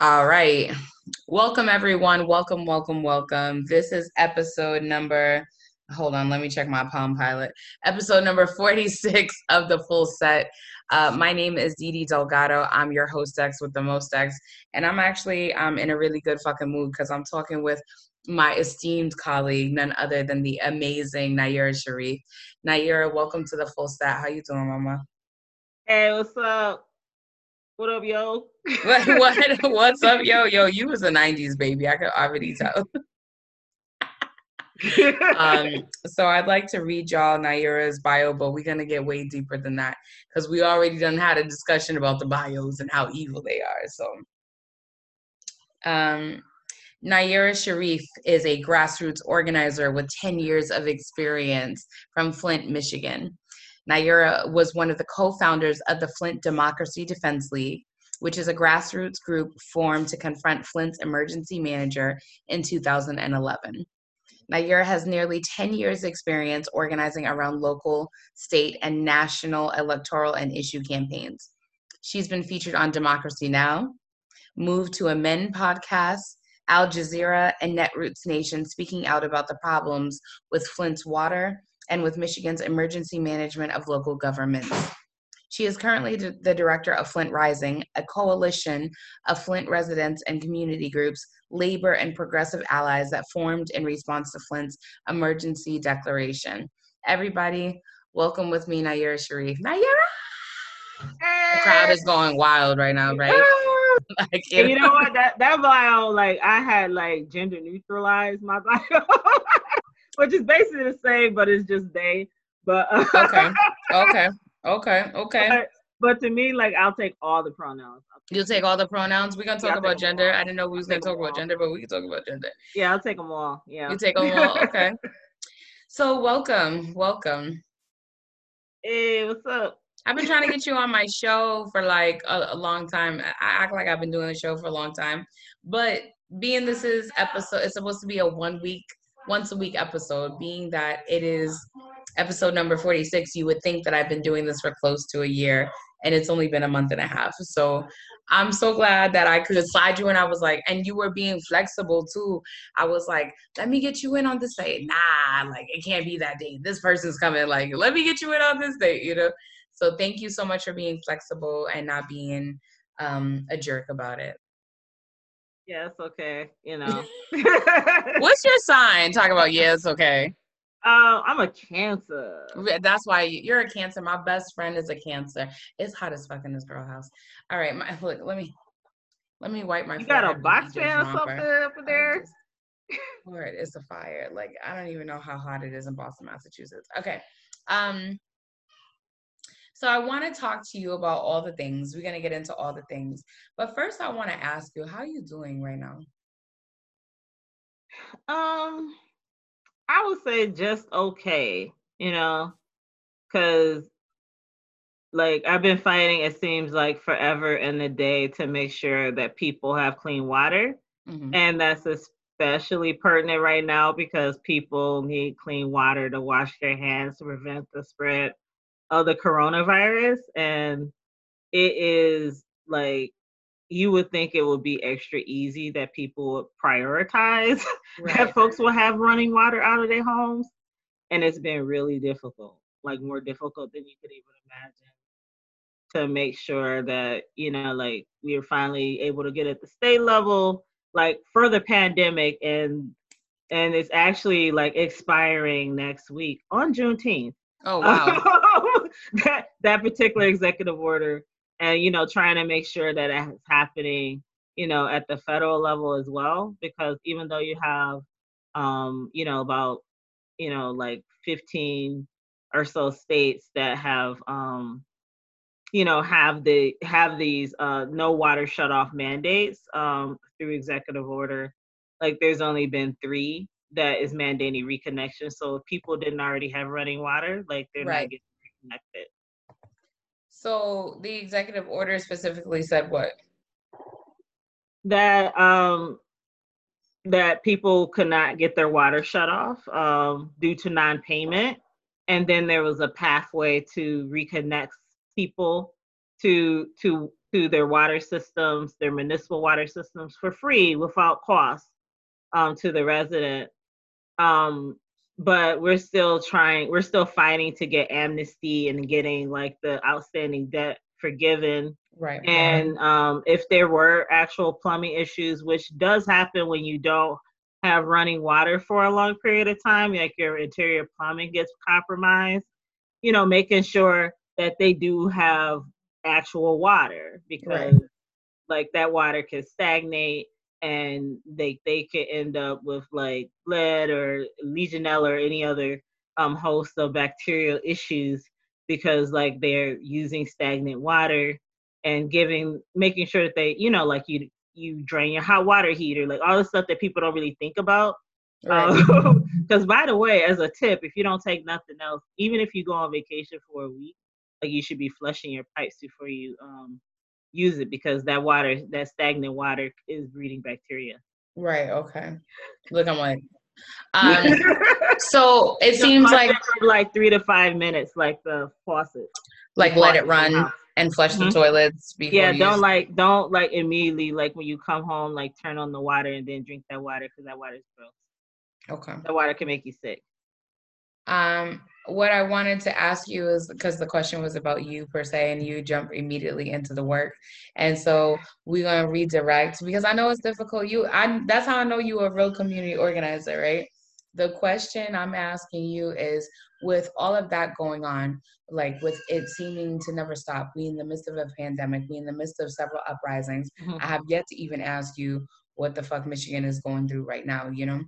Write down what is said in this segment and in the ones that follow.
All right. Welcome, everyone. Welcome, welcome, welcome. This is episode number, hold on, let me check my Palm Pilot. Episode number 46 of the full set. Uh, my name is Didi Delgado. I'm your host X with the most X. And I'm actually um, in a really good fucking mood because I'm talking with my esteemed colleague, none other than the amazing Nayyirah Shariff. Nayyirah, welcome to the full set. How you doing, mama? Hey, what's up? What up, yo? What, what what's up, yo? Yo, you was a '90s baby. I could already tell. um, so I'd like to read y'all Nayyirah's bio, but we're gonna get way deeper than that because we already done had a discussion about the bios and how evil they are. So, um, Nayyirah Shariff is a grassroots organizer with 10 years of experience from Flint, Michigan. Nayyirah was one of the co-founders of the Flint Democracy Defense League, which is a grassroots group formed to confront Flint's emergency manager in 2011. Nayyirah has nearly 10 years' experience organizing around local, state, and national electoral and issue campaigns. She's been featured on Democracy Now!, Move to Amend podcast, Al Jazeera, and Netroots Nation speaking out about the problems with Flint's water and with Michigan's emergency management of local governments. She is currently the director of Flint Rising, a coalition of Flint residents and community groups, labor and progressive allies that formed in response to Flint's emergency declaration. Everybody, welcome with me, Nayyirah Shariff. Nayyirah! The crowd is going wild right now, right? like, you, you know what? That that bio, like I had like gender neutralized my bio, which is basically the same, but it's just they. But uh, okay, okay. Okay, okay. But, but, to me, like I'll take all the pronouns. You'll take all the pronouns. We're gonna talk yeah, about gender. I didn't know we was gonna talk about gender, but we can talk about gender. Yeah, I'll take them all. Yeah. You take them all. Okay. so welcome, welcome. Hey, what's up? I've been trying to get you on my show for like a, a long time. I act like I've been doing the show for a long time, but being this is episode, it's supposed to be a one week, once a week episode. Being that it is episode number 46, you would think that I've been doing this for close to a year and it's only been a month and a half. So I'm so glad that I could slide you in. I was like, and you were being flexible too. I was like, let me get you in on this date. Nah, like it can't be that date. This person's coming. Like, let me get you in on this date, you know? So thank you so much for being flexible and not being um, a jerk about it. Yeah, it's okay. You know. What's your sign? Talk about yeah, it's okay. Uh, I'm a cancer. That's why you're a cancer. My best friend is a cancer. It's hot as fuck in this girl house. All right, my look. Let me let me wipe my. You got a box fan or something over there? Lord, it's a fire. Like I don't even know how hot it is in Boston, Massachusetts. Okay. Um. So I want to talk to you about all the things. We're gonna get into all the things, but first I want to ask you, how are you doing right now? Um I would say just okay, you know, because like I've been fighting, it seems like forever in the day to make sure that people have clean water. Mm-hmm. And that's especially pertinent right now because people need clean water to wash their hands to prevent the spread of the coronavirus. And it is like you would think it would be extra easy that people would prioritize right. that folks will have running water out of their homes. And it's been really difficult, like more difficult than you could even imagine to make sure that, you know, like we are finally able to get at the state level, like for the pandemic and and it's actually like expiring next week on Juneteenth. Oh wow. that that particular executive order and you know trying to make sure that it's happening you know at the federal level as well because even though you have um you know about you know like 15 or so states that have um you know have the have these uh no water shut off mandates um through executive order like there's only been three that is mandating reconnection so if people didn't already have running water like they're right. not getting reconnected so the executive order specifically said what? That um that people could not get their water shut off um, due to non-payment, and then there was a pathway to reconnect people to to to their water systems, their municipal water systems for free without cost um, to the resident. Um, but we're still trying, we're still fighting to get amnesty and getting like the outstanding debt forgiven. Right. And um, if there were actual plumbing issues, which does happen when you don't have running water for a long period of time, like your interior plumbing gets compromised, you know, making sure that they do have actual water because right. like that water can stagnate and they they could end up with like lead or legionella or any other um host of bacterial issues because like they're using stagnant water and giving making sure that they you know like you you drain your hot water heater like all the stuff that people don't really think about because right. um, by the way as a tip if you don't take nothing else even if you go on vacation for a week like you should be flushing your pipes before you um use it because that water that stagnant water is breeding bacteria. Right okay. Look i'm like um so it seems like like three to five minutes like the faucet. Like let it run and flush mm-hmm. the toilets yeah don't like don't like immediately like when you come home like turn on the water and then drink that water because that water is gross. Okay. That water can make you sick um what I wanted to ask you is because the question was about you per se, and you jump immediately into the work, and so we're gonna redirect because I know it's difficult. You, I that's how I know you a real community organizer, right? The question I'm asking you is, with all of that going on, like with it seeming to never stop, we in the midst of a pandemic, we in the midst of several uprisings. Mm-hmm. I have yet to even ask you what the fuck Michigan is going through right now. You know,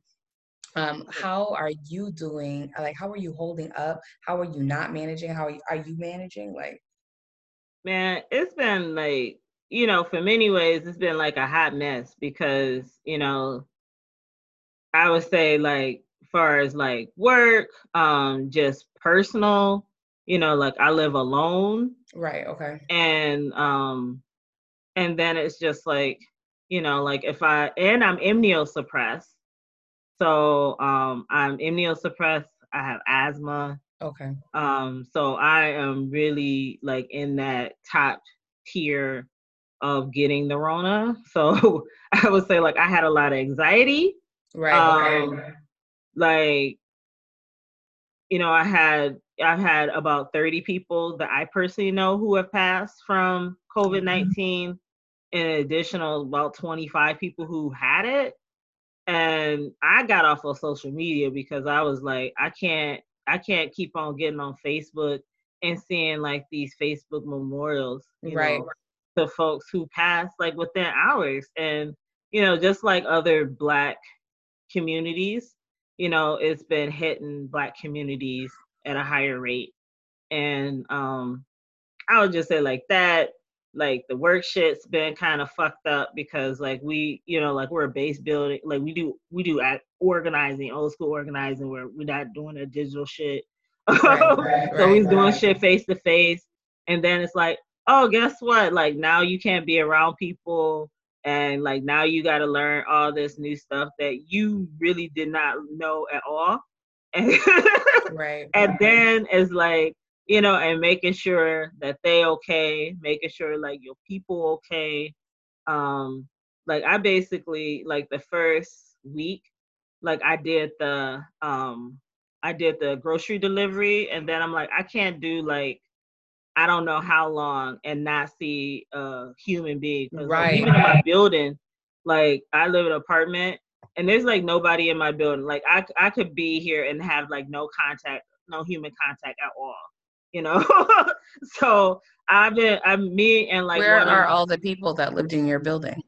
um, how are you doing? Like, how are you holding up? How are you not managing? How are you, are you managing? Like, man, it's been like, you know, for many ways, it's been like a hot mess because, you know, I would say like, far as like work, um, just personal, you know, like I live alone. Right. Okay. And, um, and then it's just like, you know, like if I, and I'm immunosuppressed so um, I'm immunosuppressed. I have asthma. Okay. Um, so I am really like in that top tier of getting the Rona. So I would say like I had a lot of anxiety. Right. Um, okay. Like, you know, I had I've had about 30 people that I personally know who have passed from COVID 19, mm-hmm. an additional about 25 people who had it and I got off of social media because I was like, I can't, I can't keep on getting on Facebook and seeing like these Facebook memorials, right, know, to folks who passed like within hours, and you know, just like other Black communities, you know, it's been hitting Black communities at a higher rate, and um, I would just say like that like the work shit's been kind of fucked up because like we you know like we're a base building like we do we do organizing old school organizing where we're not doing a digital shit. Right, right, so he's right, doing shit face to face and then it's like oh guess what? Like now you can't be around people and like now you got to learn all this new stuff that you really did not know at all. And right. and then it's like you know, and making sure that they okay, making sure like your people okay. Um, like I basically like the first week, like I did the um I did the grocery delivery and then I'm like, I can't do like I don't know how long and not see a human being. Right. Like, even in my building, like I live in an apartment and there's like nobody in my building. Like I I could be here and have like no contact, no human contact at all you know. so I've been, I'm me and like. Where are of, all the people that lived in your building?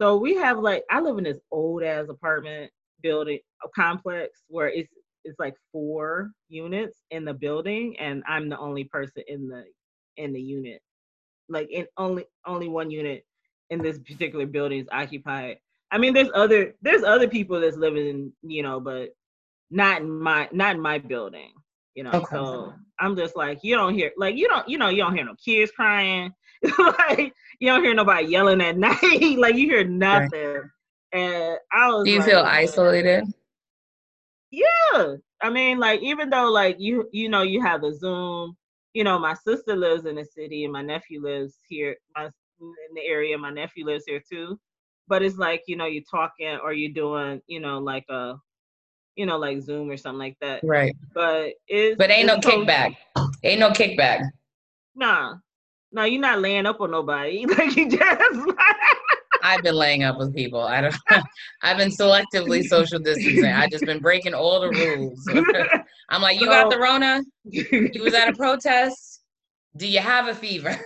So we have like I live in this old ass apartment building a complex where it's it's like four units in the building, and I'm the only person in the in the unit. Like in only only one unit in this particular building is occupied. I mean, there's other there's other people that's living in you know, but not in my not in my building you know. Okay. So I'm just like, you don't hear like you don't you know you don't hear no kids crying, like you don't hear nobody yelling at night, like you hear nothing. Right. And I was. Do you like, feel isolated? Yeah, I mean, like even though like you you know you have the Zoom you know, my sister lives in the city and my nephew lives here my, in the area. My nephew lives here too. But it's like, you know, you're talking or you're doing, you know, like a, you know, like Zoom or something like that. Right. But it's But ain't no it's so- kickback. Ain't no kickback. Nah. No, you're not laying up on nobody. Like you just I've been laying up with people. I don't. I've been selectively social distancing. I just been breaking all the rules. I'm like, you got the Rona. You was at a protest. Do you have a fever?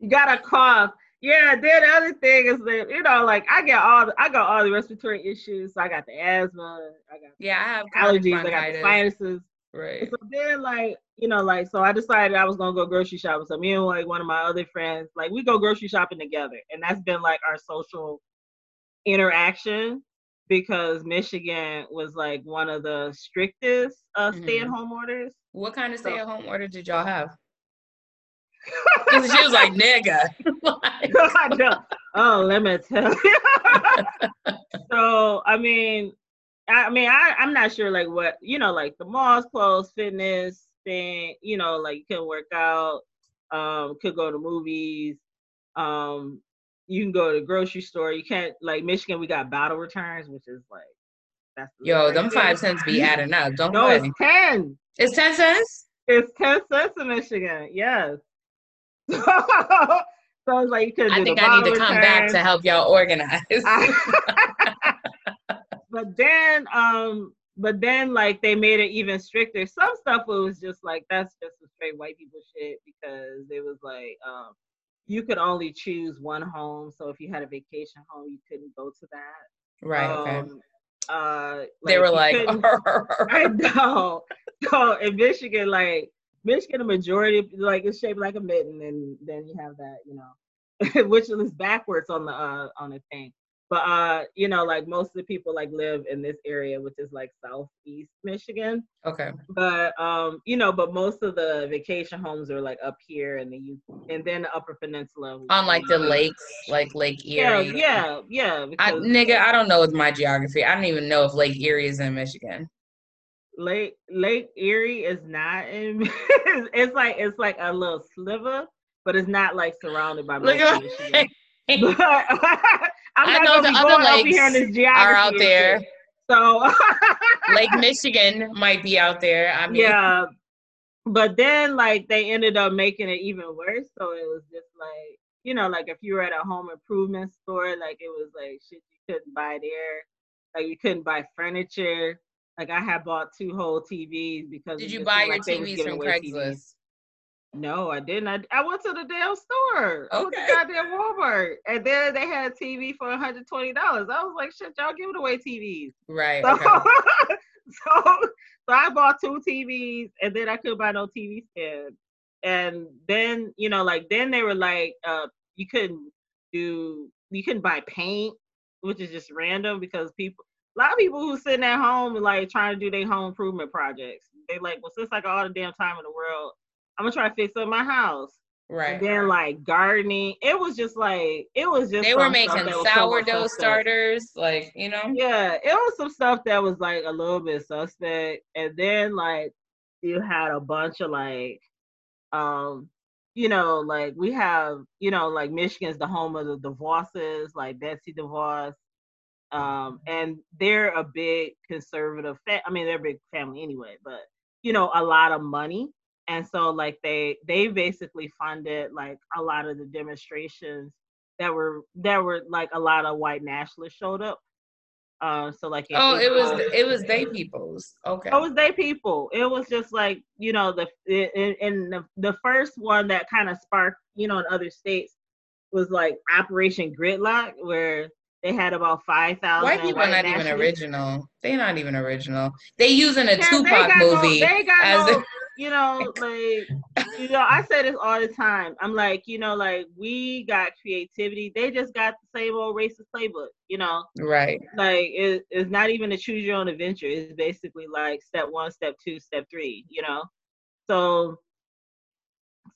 You got a cough. Yeah, then the other thing is that you know, like I get all the, I got all the respiratory issues. So I got the asthma, I got yeah, I have allergies, I got the sinuses. Right. So then, like you know, like so I decided I was gonna go grocery shopping. So me and like one of my other friends, like we go grocery shopping together, and that's been like our social interaction because Michigan was like one of the strictest uh, Mhm. stay-at-home orders. What kind of So- stay-at-home order did y'all have? She was like, nigga. Like. Oh, let me tell you. so I mean, I, mean, I, I'm not sure like what you know, like the malls closed, fitness thing. You know, like you can work out, um, could go to movies, um, you can go to the grocery store. You can't like Michigan. We got bottle returns, which is like that's Yo, them five cents be adding up. Don't No, play. it's ten. It's ten cents. It's ten cents in Michigan. Yes. so it's like you could. I think the I need to come back to help y'all organize. but then um but then like they made it even stricter some stuff it was just like that's just a straight white people shit because it was like um you could only choose one home so if you had a vacation home you couldn't go to that right. Okay. um, uh they were like, i know so in michigan like michigan the majority like it's shaped like a mitten and then you have that you know which is backwards on the uh on the thing but uh you know like most of the people like live in this area which is like southeast michigan okay. but um you know but most of the vacation homes are like up here in the U- and then the upper peninsula On like the lakes, like Lake Erie. yeah yeah I, because nigga, I don't know my geography. I don't even know if Lake Erie is in Michigan. Lake lake erie is not in it's like it's like a little sliver but it's not like surrounded by Look most at of Michigan. But I'm I know the other lakes here in this geography are out there. shit. So Lake Michigan might be out there. I mean, yeah, but then like they ended up making it even worse. So it was just like you know, like if you were at a home improvement store, like it was like shit you couldn't buy there. Like you couldn't buy furniture. Like I had bought two whole TVs because did you buy your like TVs from TVs. Craigslist? No, I didn't. I, I went to the damn store. Okay. I went to goddamn Walmart, and then they had a TV for 120 dollars. I was like, shit, y'all giving away TVs. Right. So, Okay. so, so I bought two TVs, and then I couldn't buy no TV stand. And then, you know, like then they were like, uh, you couldn't do, you couldn't buy paint, which is just random because people, a lot of people who sitting at home and like trying to do their home improvement projects, they like, well, since I got all the damn time in the world, I'm gonna try to fix up my house. Right. And then like gardening, it was just like it was just They were making sourdough starters, like you know. Yeah, it was some stuff that was like a little bit suspect, and then like you had a bunch of like, um, you know, like we have, you know, like Michigan's the home of the DeVosses, like Betsy DeVos, um, and they're a big conservative. Fa- I mean, they're a big family anyway, but you know, a lot of money, and so like they they basically funded like a lot of the demonstrations that were that were like a lot of white nationalists showed up. Uh, so like Oh, it was it was they people's. Okay. it was they people. It was just like you know the in, in the the first one that kind of sparked you know in other states was like Operation Gridlock where they had about five thousand. White people are not even original. They're not even original. They using a Yeah, Tupac got no- movie. they got as no, a- you know, like you know, I say this all the time. I'm like, you know, like we got creativity. They just got the same old racist playbook, you know. right. Like it, it's not even a choose your own adventure. It's basically like step one, step two, step three, you know. So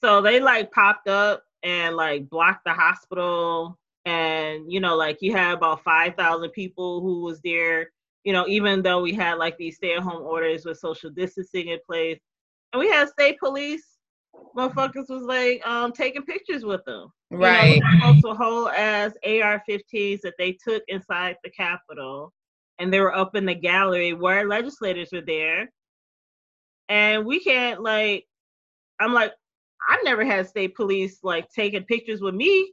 so they like popped up and like blocked the hospital and you know like you had about 5000 people who was there you know even though we had like these stay at home orders with social distancing in place and we had state police motherfuckers was like um taking pictures with them. Right. You know, whole as AR-15s that they took inside the Capitol, and they were up in the gallery where legislators were there, and we can't like. I'm like, I've never had state police like taking pictures with me.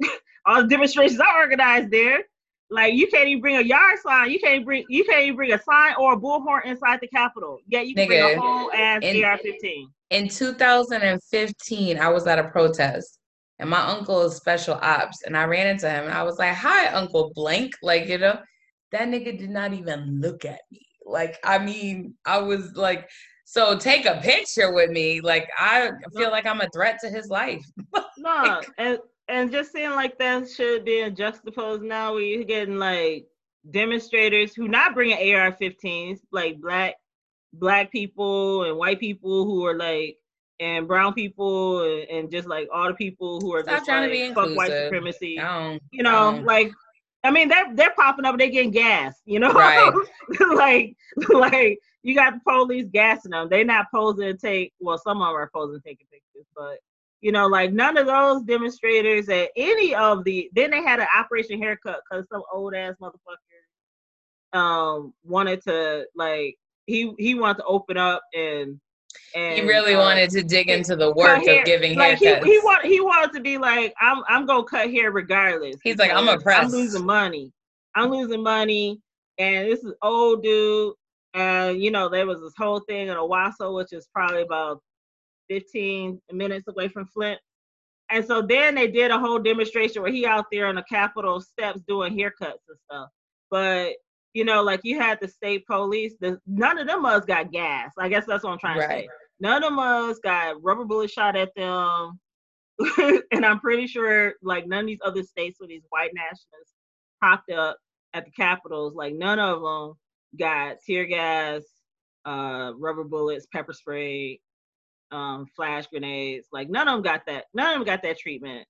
All the demonstrations are organized there. Like you can't even bring a yard sign. You can't bring you can't even bring a sign or a bullhorn inside the Capitol. Yeah, you can Nigga, bring a whole ass AR-15. In 2015, I was at a protest, and my uncle is special ops, and I ran into him, and I was like, "Hi, Uncle Blank," like you know, that nigga did not even look at me. Like I mean, I was like, so take a picture with me. Like I feel like I'm a threat to his life. no, and and just seeing like that shit being juxtaposed now, where you're getting like demonstrators who not bringing AR-15s, like black black people and white people who are like and brown people and, and just like all the people who are Stop just trying like, to be fuck white supremacy. You know, like I mean they're they're popping up, they're getting gas, you know? Right. like like you got the police gassing them. They're not posing to take well, some of them are posing taking pictures, but you know, like none of those demonstrators at any of the then they had an operation haircut because some old ass motherfucker um wanted to like he he wanted to open up and and he really uh, wanted to dig into the work of giving like haircuts. He, he want he wanted to be like I'm I'm gonna cut hair regardless. He's like I'm oppressed. I'm losing money. I'm losing money, and this is old dude. And you know there was this whole thing in Owosso, which is probably about 15 minutes away from Flint. And so then they did a whole demonstration where he out there on the Capitol steps doing haircuts and stuff. But you know, like you had the state police. The, none of them us got gas. I guess that's what I'm trying right. to say. None of them us got rubber bullets shot at them. and I'm pretty sure like none of these other states where these white nationalists popped up at the capitals, like none of them got tear gas, uh, rubber bullets, pepper spray, um, flash grenades. Like none of them got that. None of them got that treatment.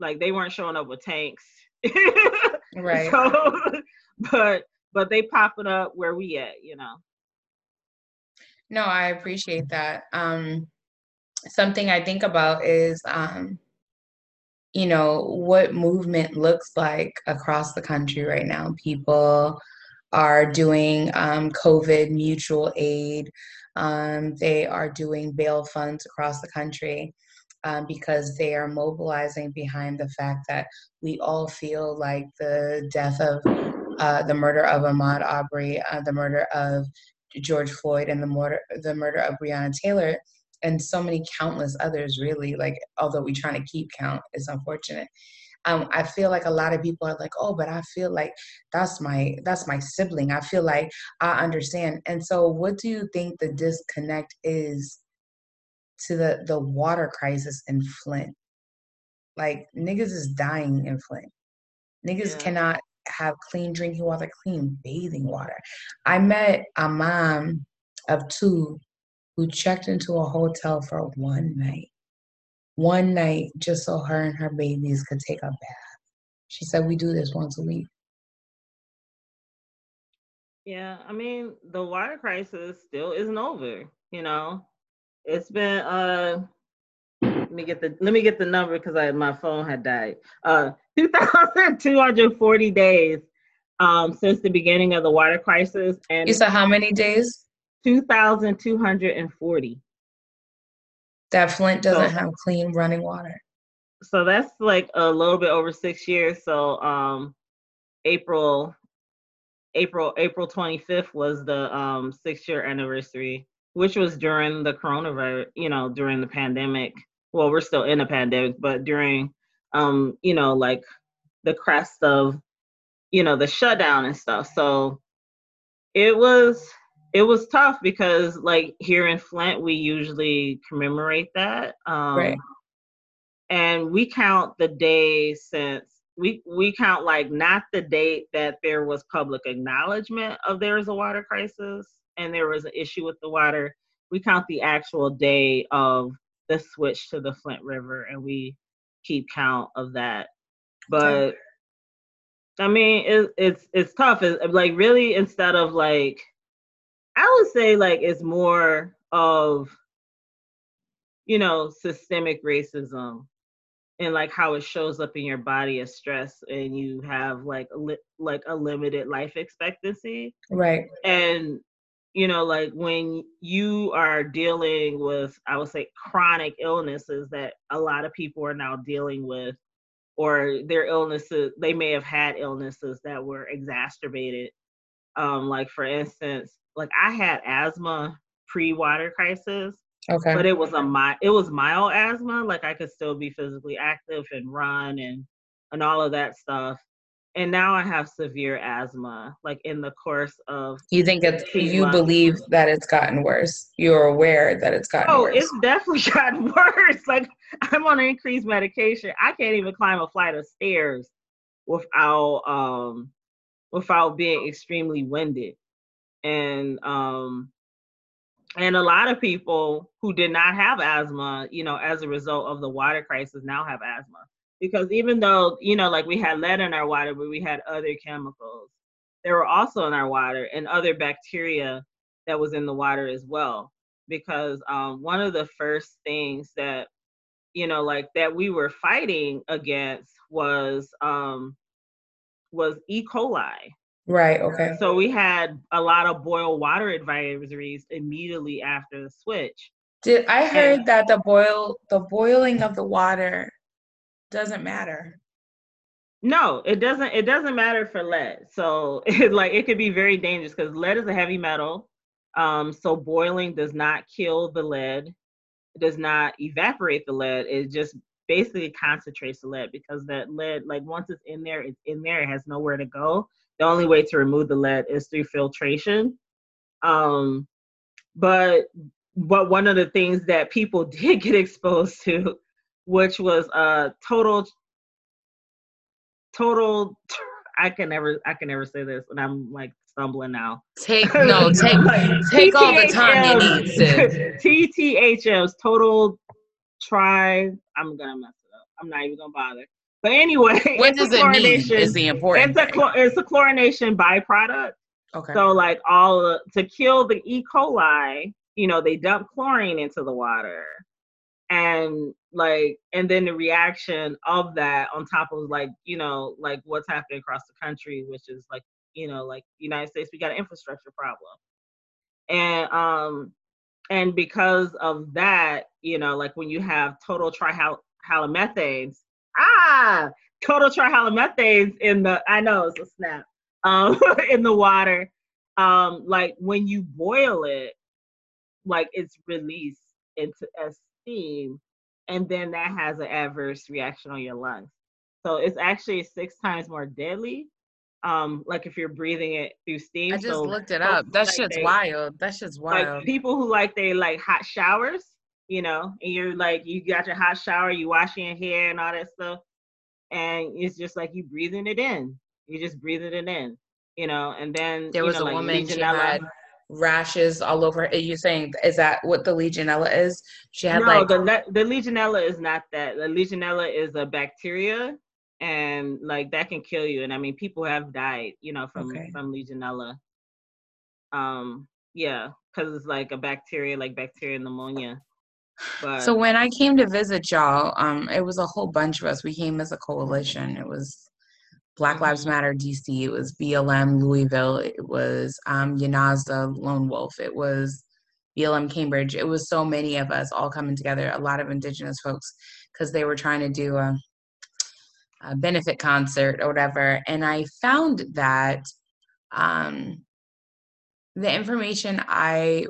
Like they weren't showing up with tanks. right. So, but but they popping up where we at, you know. No, I appreciate that. Um, something I think about is, um, you know, what movement looks like across the country right now. People are doing um, COVID mutual aid. Um, they are doing bail funds across the country um, because they are mobilizing behind the fact that we all feel like the death of uh, the murder of Ahmaud Arbery, uh, the murder of George Floyd, and the murder the murder of Breonna Taylor, and so many countless others. Really, like although we trying to keep count, it's unfortunate. Um, I feel like a lot of people are like, oh, but I feel like that's my that's my sibling. I feel like I understand. And so, what do you think the disconnect is to the the water crisis in Flint? Like niggas is dying in Flint. Niggas yeah. cannot have clean drinking water, clean bathing water. I met a mom of two who checked into a hotel for one night. One night, just so her and her babies could take a bath. She said, We do this once a week. Yeah, I mean, the water crisis still isn't over, you know. It's been uh let me get the let me get the number because I my phone had died. Uh, 2,240 days um, since the beginning of the water crisis, and you said how many days? 2,240. That Flint doesn't so, have clean running water. So that's like a little bit over six years. So um, April, April, April 25th was the um, six year anniversary, which was during the coronavirus. You know, during the pandemic well we're still in a pandemic but during um you know like the crest of you know the shutdown and stuff so it was it was tough because like here in flint we usually commemorate that um right. and we count the day since we we count like not the date that there was public acknowledgement of there is a water crisis and there was an issue with the water we count the actual day of the switch to the Flint River, and we keep count of that. But I mean, it, it's it's tough. It's, like really, instead of like, I would say like it's more of you know, systemic racism and like how it shows up in your body as stress and you have like a li- like a limited life expectancy. Right. And you know like when you are dealing with i would say chronic illnesses that a lot of people are now dealing with or their illnesses they may have had illnesses that were exacerbated um like for instance like i had asthma pre-water crisis Okay. But it was a my it was mild asthma. Like I could still be physically active and run and and all of that stuff. And now I have severe asthma. Like in the course of you think it's you months. believe that it's gotten worse. You're aware that it's gotten oh, worse. it's definitely gotten worse. Like I'm on increased medication. I can't even climb a flight of stairs without um without being extremely winded. And um and a lot of people who did not have asthma you know as a result of the water crisis now have asthma. Because even though you know like we had lead in our water but we had other chemicals they were also in our water and other bacteria that was in the water as well. Because um, one of the first things that you know like that we were fighting against was um was e. coli Right. Okay. So we had a lot of boil water advisories immediately after the switch. Did I heard and, that the boil the boiling of the water doesn't matter? No, it doesn't. It doesn't matter for lead. So it like it could be very dangerous because lead is a heavy metal. Um, so boiling does not kill the lead. It does not evaporate the lead. It just basically concentrates the lead because that lead, like once it's in there, it's in there. It has nowhere to go the only way to remove the lead is through filtration. Um, but but one of the things that people did get exposed to, which was a uh, total total I can never I can never say this and I'm like stumbling now. Take no, take take all the time you need to. TTHM's total try I'm gonna mess it up. I'm not even gonna bother. But anyway, what does it mean? Is the important? It's a it's a chlorination byproduct. Okay. So like all the, to kill the E. coli, you know, they dump chlorine into the water, and like and then the reaction of that on top of like you know like what's happening across the country, which is like you know like United States, we got an infrastructure problem, and um and because of that, you know, like when you have total trihalomethanes ah, total trihalomethanes in the, I know it's a snap, um, in the water. Um, like when you boil it, like it's released into as steam, and then that has an adverse reaction on your lungs. So it's actually six times more deadly. Um, like if you're breathing it through steam. I just so looked it up. That like shit's they, wild. That shit's wild. Like people who like they like hot showers, you know, and you're like you got your hot shower, you washing your hair and all that stuff, and it's just like you breathing it in. You just breathing it in, you know. And then there was know, a like woman she had rashes all over. Are you saying is that what the Legionella is? She had no, like the the Legionella is not that. The Legionella is a bacteria, and like that can kill you. And I mean, people have died, you know, from okay. from Legionella. Um, yeah, because it's like a bacteria, like bacteria pneumonia. But so when I came to visit y'all, um, it was a whole bunch of us. We came as a coalition. It was Black Lives mm-hmm. Matter DC. It was BLM Louisville. It was um, Yanazda Lone Wolf. It was BLM Cambridge. It was so many of us all coming together. A lot of Indigenous folks because they were trying to do a, a, benefit concert or whatever. And I found that um, the information I,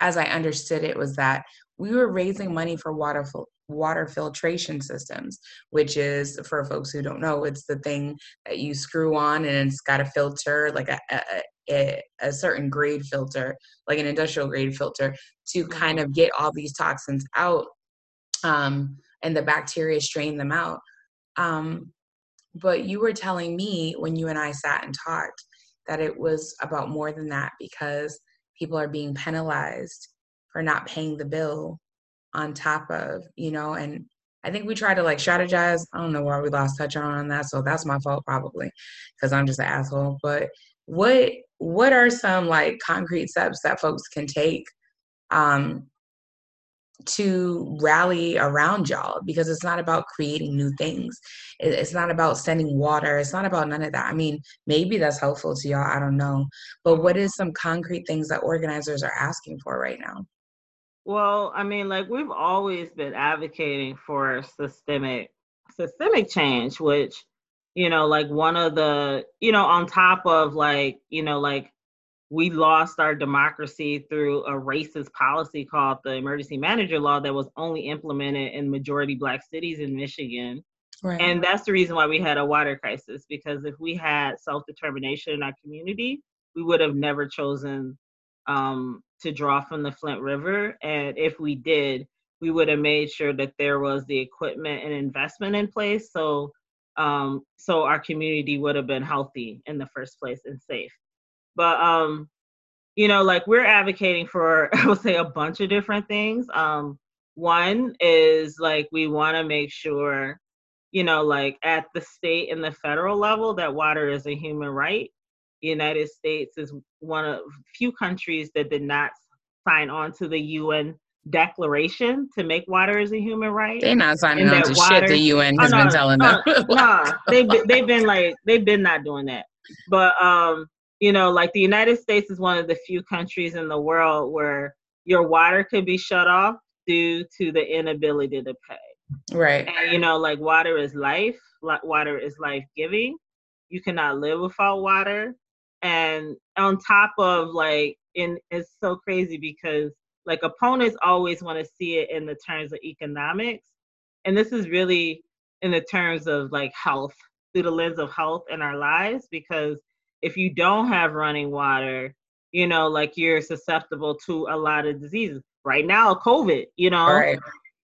as I understood it, was that we were raising money for water water filtration systems, which is for folks who don't know, it's the thing that you screw on and it's got a filter, like a, a, a certain grade filter, like an industrial grade filter, to kind mm-hmm. of get all these toxins out um, and the bacteria strain them out. Um, but you were telling me when you and I sat and talked that it was about more than that because people are being penalized for not paying the bill on top of, you know, and I think we tried to like strategize. I don't know why we lost touch on that, so that's my fault probably because I'm just an asshole. But what what are some like concrete steps that folks can take um, to rally around y'all because it's not about creating new things. It's not about sending water. It's not about none of that. I mean, maybe that's helpful to y'all. I don't know. But what is some concrete things that organizers are asking for right now? Well, I mean, like we've always been advocating for systemic systemic change, which, you know, like one of the, you know, on top of like, you know, like we lost our democracy through a racist policy called the emergency manager law that was only implemented in majority black cities in Michigan. Right. And that's the reason why we had a water crisis because if we had self-determination in our community, we would have never chosen um, to draw from the Flint River. And if we did, we would have made sure that there was the equipment and investment in place so um, so our community would have been healthy in the first place and safe. But um, you know, like we're advocating for I would say a bunch of different things. Um, one is like we want to make sure, you know, like at the state and the federal level that water is a human right. The United States is one of few countries that did not sign on to the UN declaration to make water as a human right. They're not signing on to water, shit the UN has oh, no, been telling them. no, nah, they've been, they've been like they've been not doing that. But um, you know, like the United States is one of the few countries in the world where your water could be shut off due to the inability to pay. Right. And, you know, like water is life, water is life giving. You cannot live without water. And on top of like, and it's so crazy because like opponents always want to see it in the terms of economics. And this is really in the terms of like health, through the lens of health in our lives, because if you don't have running water, you know, like you're susceptible to a lot of diseases. Right now, COVID, you know, right.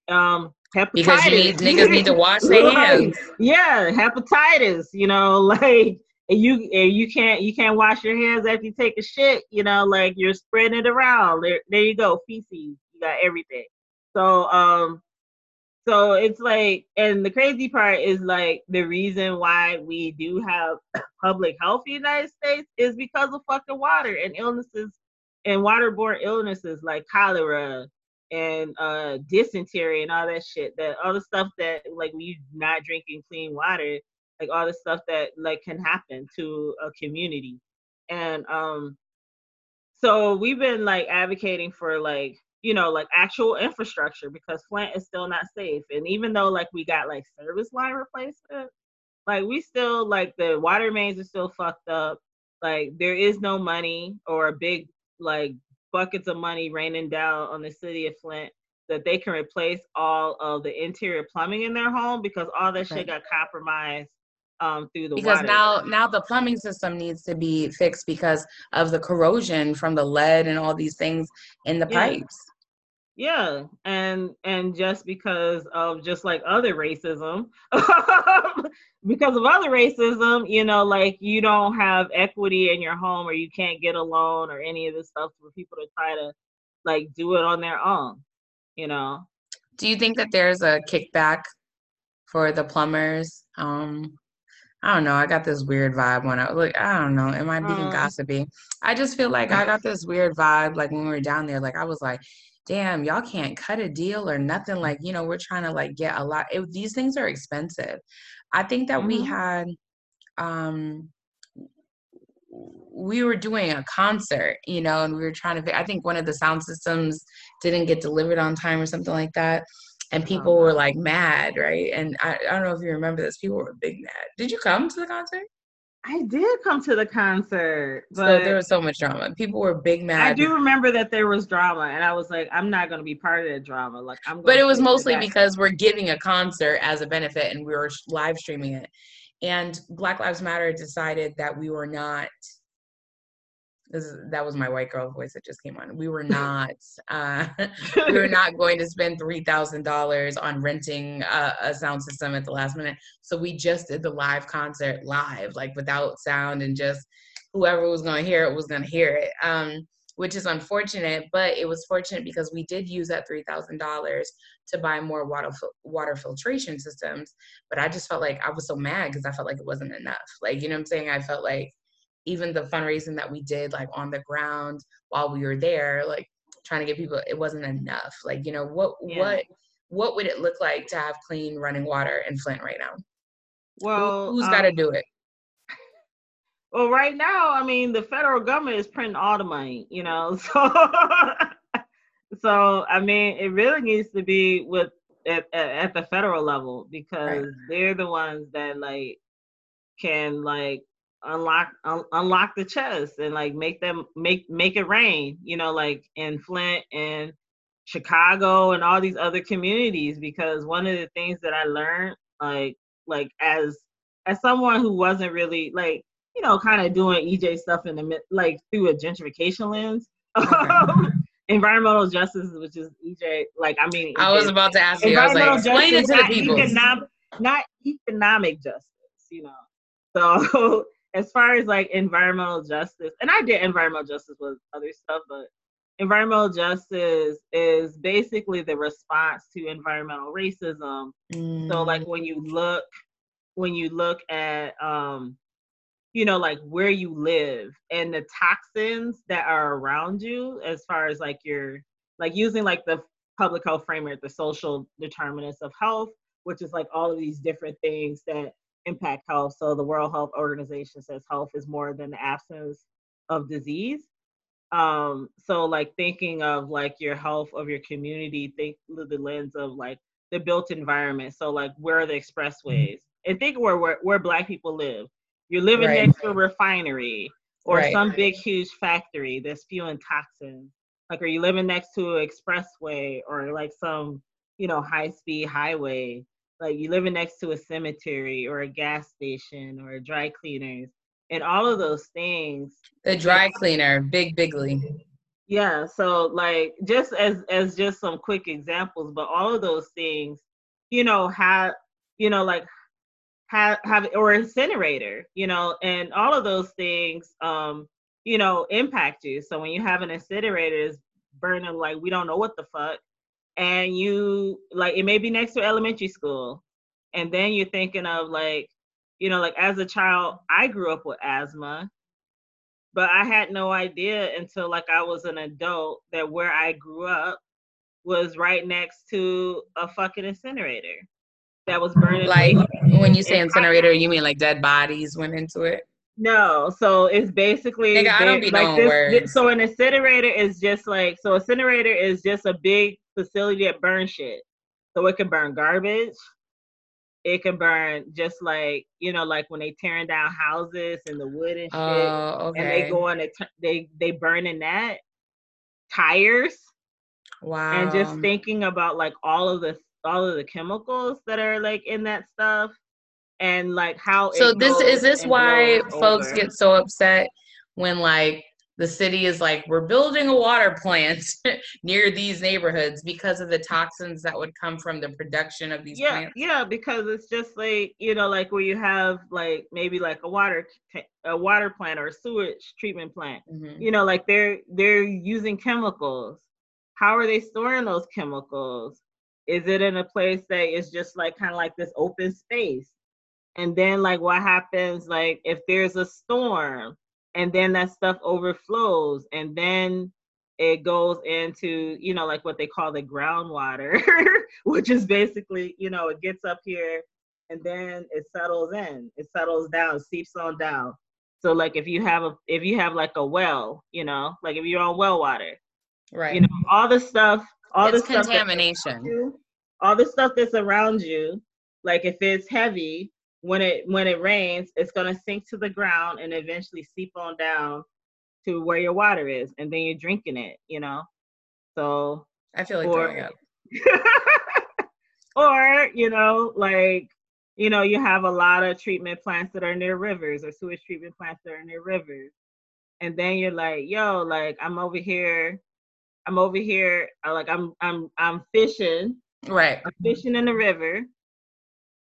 um, hepatitis. Because you need, niggas need to wash their hands. Yeah, hepatitis. You know, like and you and you can't you can't wash your hands after you take a shit. You know, like you're spreading it around. There, there you go, feces. You got everything. So, um, so it's like, and the crazy part is like the reason why we do have public health in the United States is because of fucking water and illnesses and waterborne illnesses like cholera and uh dysentery and all that shit. That all the stuff that like we not drinking clean water, like all the stuff that like can happen to a community. And um so we've been like advocating for like you know, like actual infrastructure because Flint is still not safe. And even though like we got like service line replacement, like we still like the water mains are still fucked up. Like there is no money or a big like buckets of money raining down on the city of Flint that they can replace all of the interior plumbing in their home because all that shit got compromised um, through the because water. now now the plumbing system needs to be fixed because of the corrosion from the lead and all these things in the yeah. pipes yeah and and just because of just like other racism because of other racism you know like you don't have equity in your home or you can't get a loan or any of this stuff for people to try to like do it on their own you know do you think that there's a kickback for the plumbers um I don't know. I got this weird vibe when I look. I don't know. Am I being gossipy? I just feel like I got this weird vibe. Like when we were down there, like I was like, damn, y'all can't cut a deal or nothing. Like, you know, we're trying to like get a lot. It, these things are expensive. I think that mm-hmm. we had, um, we were doing a concert, you know, and we were trying to, I think one of the sound systems didn't get delivered on time or something like that. And oh, people oh, were like mad, right? And I, I don't know if you remember this. People were big mad. Did you come to the concert? I did come to the concert, but so there was so much drama. People were big mad. I do remember that there was drama, and I was like, I'm not going to be part of that drama. Like, I'm. But it was mostly because we're giving a concert as a benefit, and we were live streaming it. And Black Lives Matter decided that we were not is, that was my white girl voice that just came on. We were not, uh, we were not going to spend three thousand dollars on renting a, a, sound system at the last minute. So we just did the live concert live, like without sound, and just whoever was going to hear it was going to hear it. Um, which is unfortunate, but it was fortunate because we did use that three thousand dollars to buy more water water filtration systems. But I just felt like I was so mad because I felt like it wasn't enough. Like you know what I'm saying? I felt like even the fundraising that we did like on the ground while we were there like trying to get people it wasn't enough like you know what Yeah. what what would it look like to have clean running water in flint right now Who- Well, who's um, got to do it Well, right now, I mean, the federal government is printing all the money, you know. So, so I mean, it really needs to be with at, at, at the federal level because they're the ones that like can like unlock un, unlock the chest and like make them make make it rain, you know, like in Flint and Chicago and all these other communities. Because one of the things that I learned, like like as as someone who wasn't really like you know, kind of doing EJ stuff in the mid- like through a gentrification lens. Okay. environmental justice, which is EJ, like I mean, i was about to ask you i was like explain it to the people economic, not economic justice, you know. So as far as like environmental justice, and I did environmental justice with other stuff, but environmental justice is basically the response to environmental racism. So Mm, like when you look when you look at um you know like where you live and the toxins that are around you as far as like your like using like the public health framework the social determinants of health which is like all of these different things that impact health. So the world health organization says health is more than the absence of disease. Um so like thinking of like your health of your community think through the lens of like the built environment. So like where are the expressways? And think where where, where black people live. You're living Right. next to a refinery or Right. some big huge factory that's spewing toxins. Like are you living next to an expressway or like some you know high speed highway like you living next to a cemetery or a gas station or a dry cleaners and all of those things the dry cleaner big bigly. Yeah so like just as as just some quick examples but all of those things you know have you know like have have or incinerator you know and all of those things um you know impact you. So when you have an incinerator is burning like we don't know what the fuck and you like it may be next to elementary school and then you're thinking of like you know like as a child i grew up with asthma but I had no idea until like I was an adult that where I grew up was right next to a fucking incinerator that was burning. like when you say incinerator you mean like dead bodies went into it No, so it's basically Nigga, I don't they- be knowing this, this- so an incinerator is just like so incinerator is just a big facility that burns shit. So it can burn garbage. It can burn just like you know, like when they tearing down houses and the wood and shit. oh okay and they go on a t- they they burning that tires wow and just thinking about like all of the all of the chemicals that are like in that stuff and like how so this is this why folks over. get so upset when like the city is like we're building a water plant near these neighborhoods because of the toxins that would come from the production of these yeah plants. yeah because it's just like you know like where you have like maybe like a water a water plant or a sewage treatment plant. Mhm. you know like they're they're using chemicals. How are they storing those chemicals? Is it in a place that is just like kind of like this open space? And then like what happens like if there's a storm and then that stuff overflows and then it goes into you know like what they call the groundwater which is basically you know it gets up here and then it settles in it settles down seeps on down. So like if you have a if you have like a well you know like if you're on well water right. you know all the stuff all it's the stuff contamination. you, all the stuff that's around you like if it's heavy when it when it rains it's going to sink to the ground and eventually seep on down to where your water is and then you're drinking it you know? So i feel like or- throwing up. Or you know like you know you have a lot of treatment plants that are near rivers or sewage treatment plants that are near rivers. And then you're like yo like i'm over here i'm over here I like i'm i'm i'm fishing. Right. I'm fishing in the river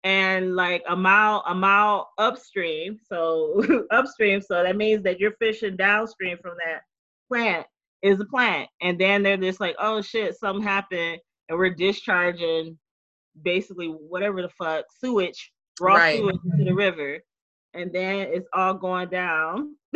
and like a mile a mile upstream so upstream so that means that you're fishing downstream from that plant is a plant and then they're just like oh shit something happened and we're discharging basically whatever the fuck sewage raw Right. sewage into the river and then it's all going down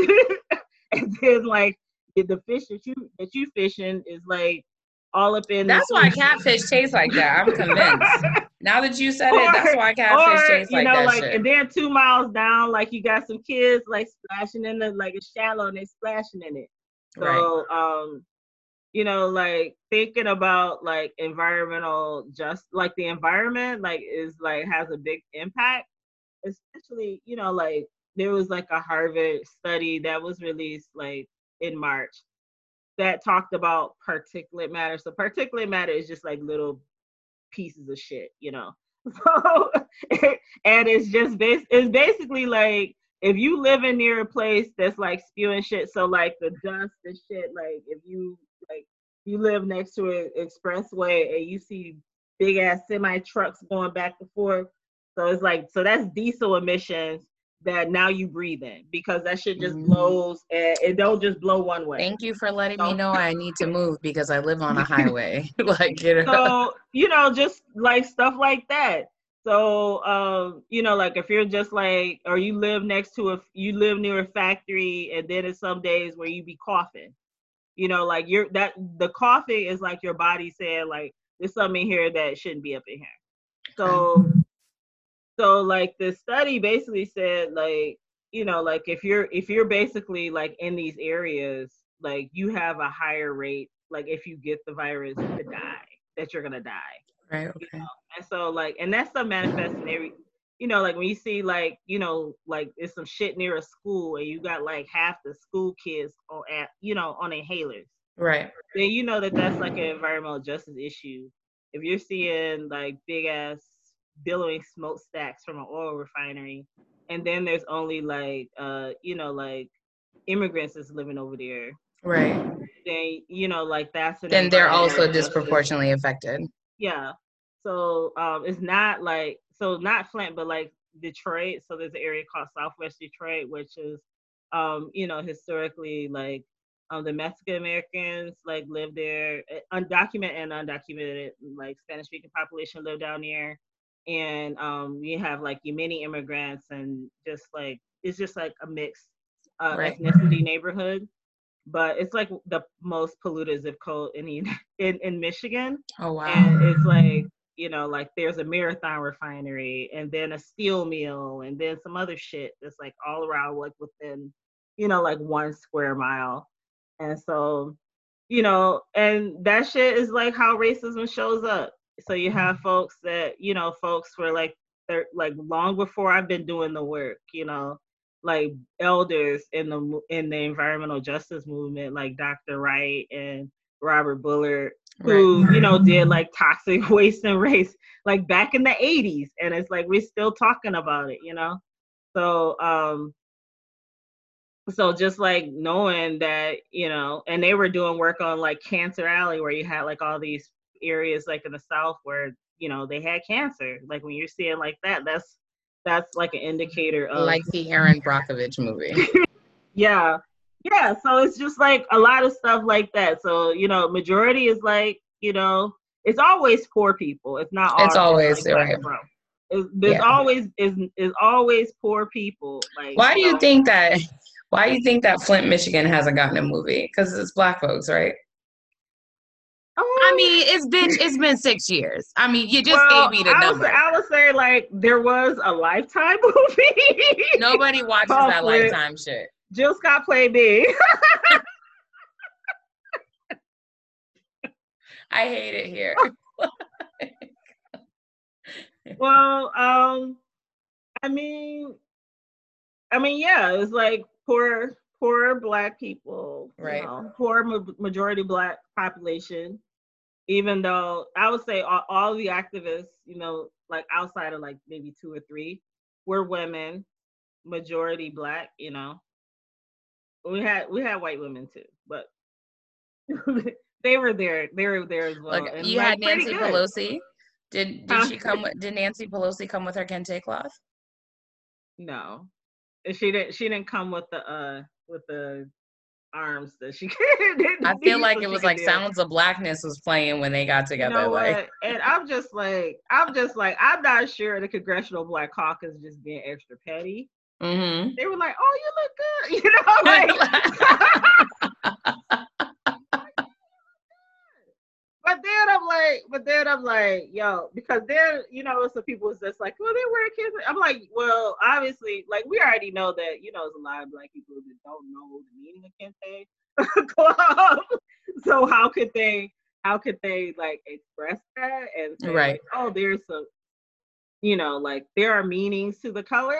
and then like the fish that you that you fishing is like all up in. That's why catfish tastes like that. I'm convinced. Now that you said or, it, that's why catfish tastes like you know, that like, shit. And then two miles down, like you got some kids like splashing in the like it's shallow and they splashing in it. So right. um, you know, like thinking about like environmental just like the environment like is like has a big impact, especially you know like there was like a Harvard study that was released like in March that talked about particulate matter. So particulate matter is just like little pieces of shit, you know. So and it's just bas- it's basically like if you live in near a place that's like spewing shit, so like the dust and shit, like if you like you live next to an expressway and you see big ass semi trucks going back and forth. So it's like so that's diesel emissions that now you breathe in because that shit just mm-hmm. blows and it don't just blow one way. Thank you for letting so, me know I need to move because I live on a highway. like you know. So, you know, just like stuff like that. So um, you know, like if you're just like or you live next to a you live near a factory and then it's some days where you be coughing. You know, like you're that the coughing is like your body saying like there's something here that shouldn't be up in here. So so like the study basically said like you know like if you're if you're basically like in these areas like you have a higher rate like if you get the virus to die that you're gonna die. Right okay. you know? and so like and that's some manifesting every you know like when you see like you know like it's some shit near a school and you got like half the school kids on at you know on inhalers. Right. Then you know that that's like an environmental justice issue. If you're seeing like big ass billowing smokestacks from an oil refinery, and then there's only like uh you know like immigrants that's living over there. Right. Then you know like that's then they're also disproportionately affected. Yeah. So um it's not like so not Flint, but like Detroit. So there's an area called Southwest Detroit, which is um you know historically like um, the Mexican Americans like live there, eh, undocumented and undocumented, like Spanish speaking population live down there and um, you have like many immigrants and just like it's just like a mixed uh, right. ethnicity neighborhood but it's like the most polluted zip code in the, in in Michigan. Oh wow! And it's like you know like there's a marathon refinery and then a steel mill and then some other shit that's like all around like within you know like one square mile. And so you know and that shit is like how racism shows up so you have mm-hmm. folks that you know folks were like they're like long before i've been doing the work you know like elders in the in the environmental justice movement like dr wright and robert bullard who right. you know did like toxic waste and race like back in the 80s and it's like we're still talking about it you know so um so just like knowing that you know and they were doing work on like cancer alley where you had like all these areas like in the south where you know they had cancer like when you're seeing like that that's that's like an indicator of like the erin brockovich movie. Yeah. Yeah so it's just like a lot of stuff like that so you know majority is like you know it's always poor people it's not it's always like right. it's, there's yeah. always is is always poor people like why do you think that why do you think that flint michigan hasn't gotten a movie? Because it's black folks right I mean, it's been it's been six years. I mean, you just well, gave me the I number. Was, I would say like there was a Lifetime movie. Nobody watches that Lifetime shit. Jill Scott played me. I hate it here. well, um, I mean, I mean, yeah, it's like poor, poor black people, right? You know, poor ma- majority black population even though I would say all, all the activists, you know, like outside of like maybe two or three, were women, majority black, you know. We had we had white women too, but they were there. They were there as well. Look, you had Nancy Pelosi. Did did she come? With, did Nancy Pelosi come with her kente cloth? No, she didn't. She didn't come with the uh with the arms that she could I feel like it was like do. Sounds of Blackness was playing when they got together. You know like and I'm just like I'm just like I'm not sure the Congressional Black Caucus just being extra petty. Mm-hmm. They were like, "Oh, you look good," you know, like but then I'm like, but then I'm like, yo, because then you know, some people is just like, well, they wear kids. I'm like, well, obviously, like we already know that you know, there's a lot of black people that don't know the meaning of kente club. so how could they? How could they like express that and say, Right. like, oh, there's some, you know, like there are meanings to the color,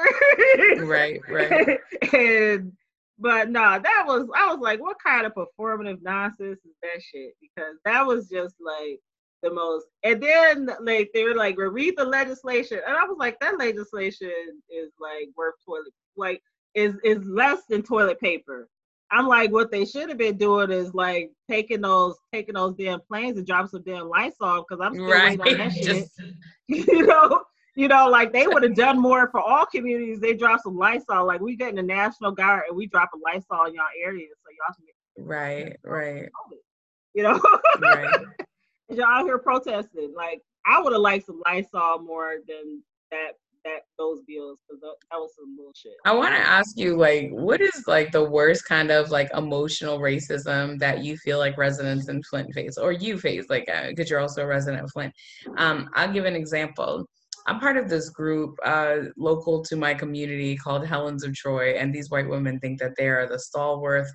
Right, right. and but no, that was I was like, what kind of performative nonsense is that shit? Because that was just like the most. And then like they were like, well, read the legislation, and I was like, that legislation is like worth toilet like is is less than toilet paper. I'm like, what they should have been doing is like taking those taking those damn planes and dropping some damn Lysol because I'm still Right. waiting on that shit. Just you know, you know, like they would have done more for all communities. They dropped some Lysol. Like we get in the National Guard and we drop a Lysol in y'all area so y'all can get right, right, You know, right. y'all out here protesting. Like I would have liked some Lysol more than that that those bills because that, was some bullshit. I want to ask you, like, what is like the worst kind of like emotional racism that you feel like residents in Flint face, or you face, like, because you're also a resident of Flint. Um, I'll give an example. I'm part of this group uh, local to my community called Helens of Troy, and these white women think that they are the stalwart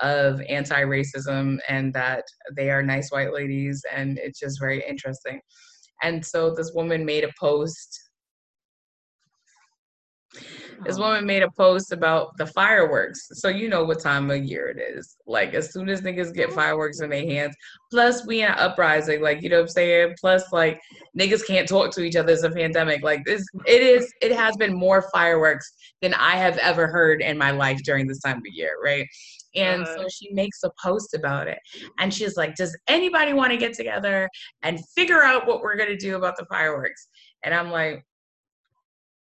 of anti-racism and that they are nice white ladies, and it's just very interesting. And so this woman made a post this Um, woman made a post about the fireworks. So you know what time of year it is. Like as soon as niggas get fireworks in their hands, plus we in an uprising, like you know what I'm saying? Plus like niggas can't talk to each other. It's a pandemic. Like this it is it has been more fireworks than I have ever heard in my life during this time of year, right? And so she makes a post about it. And she's like, Does anybody want to get together and figure out what we're gonna do about the fireworks? And I'm like,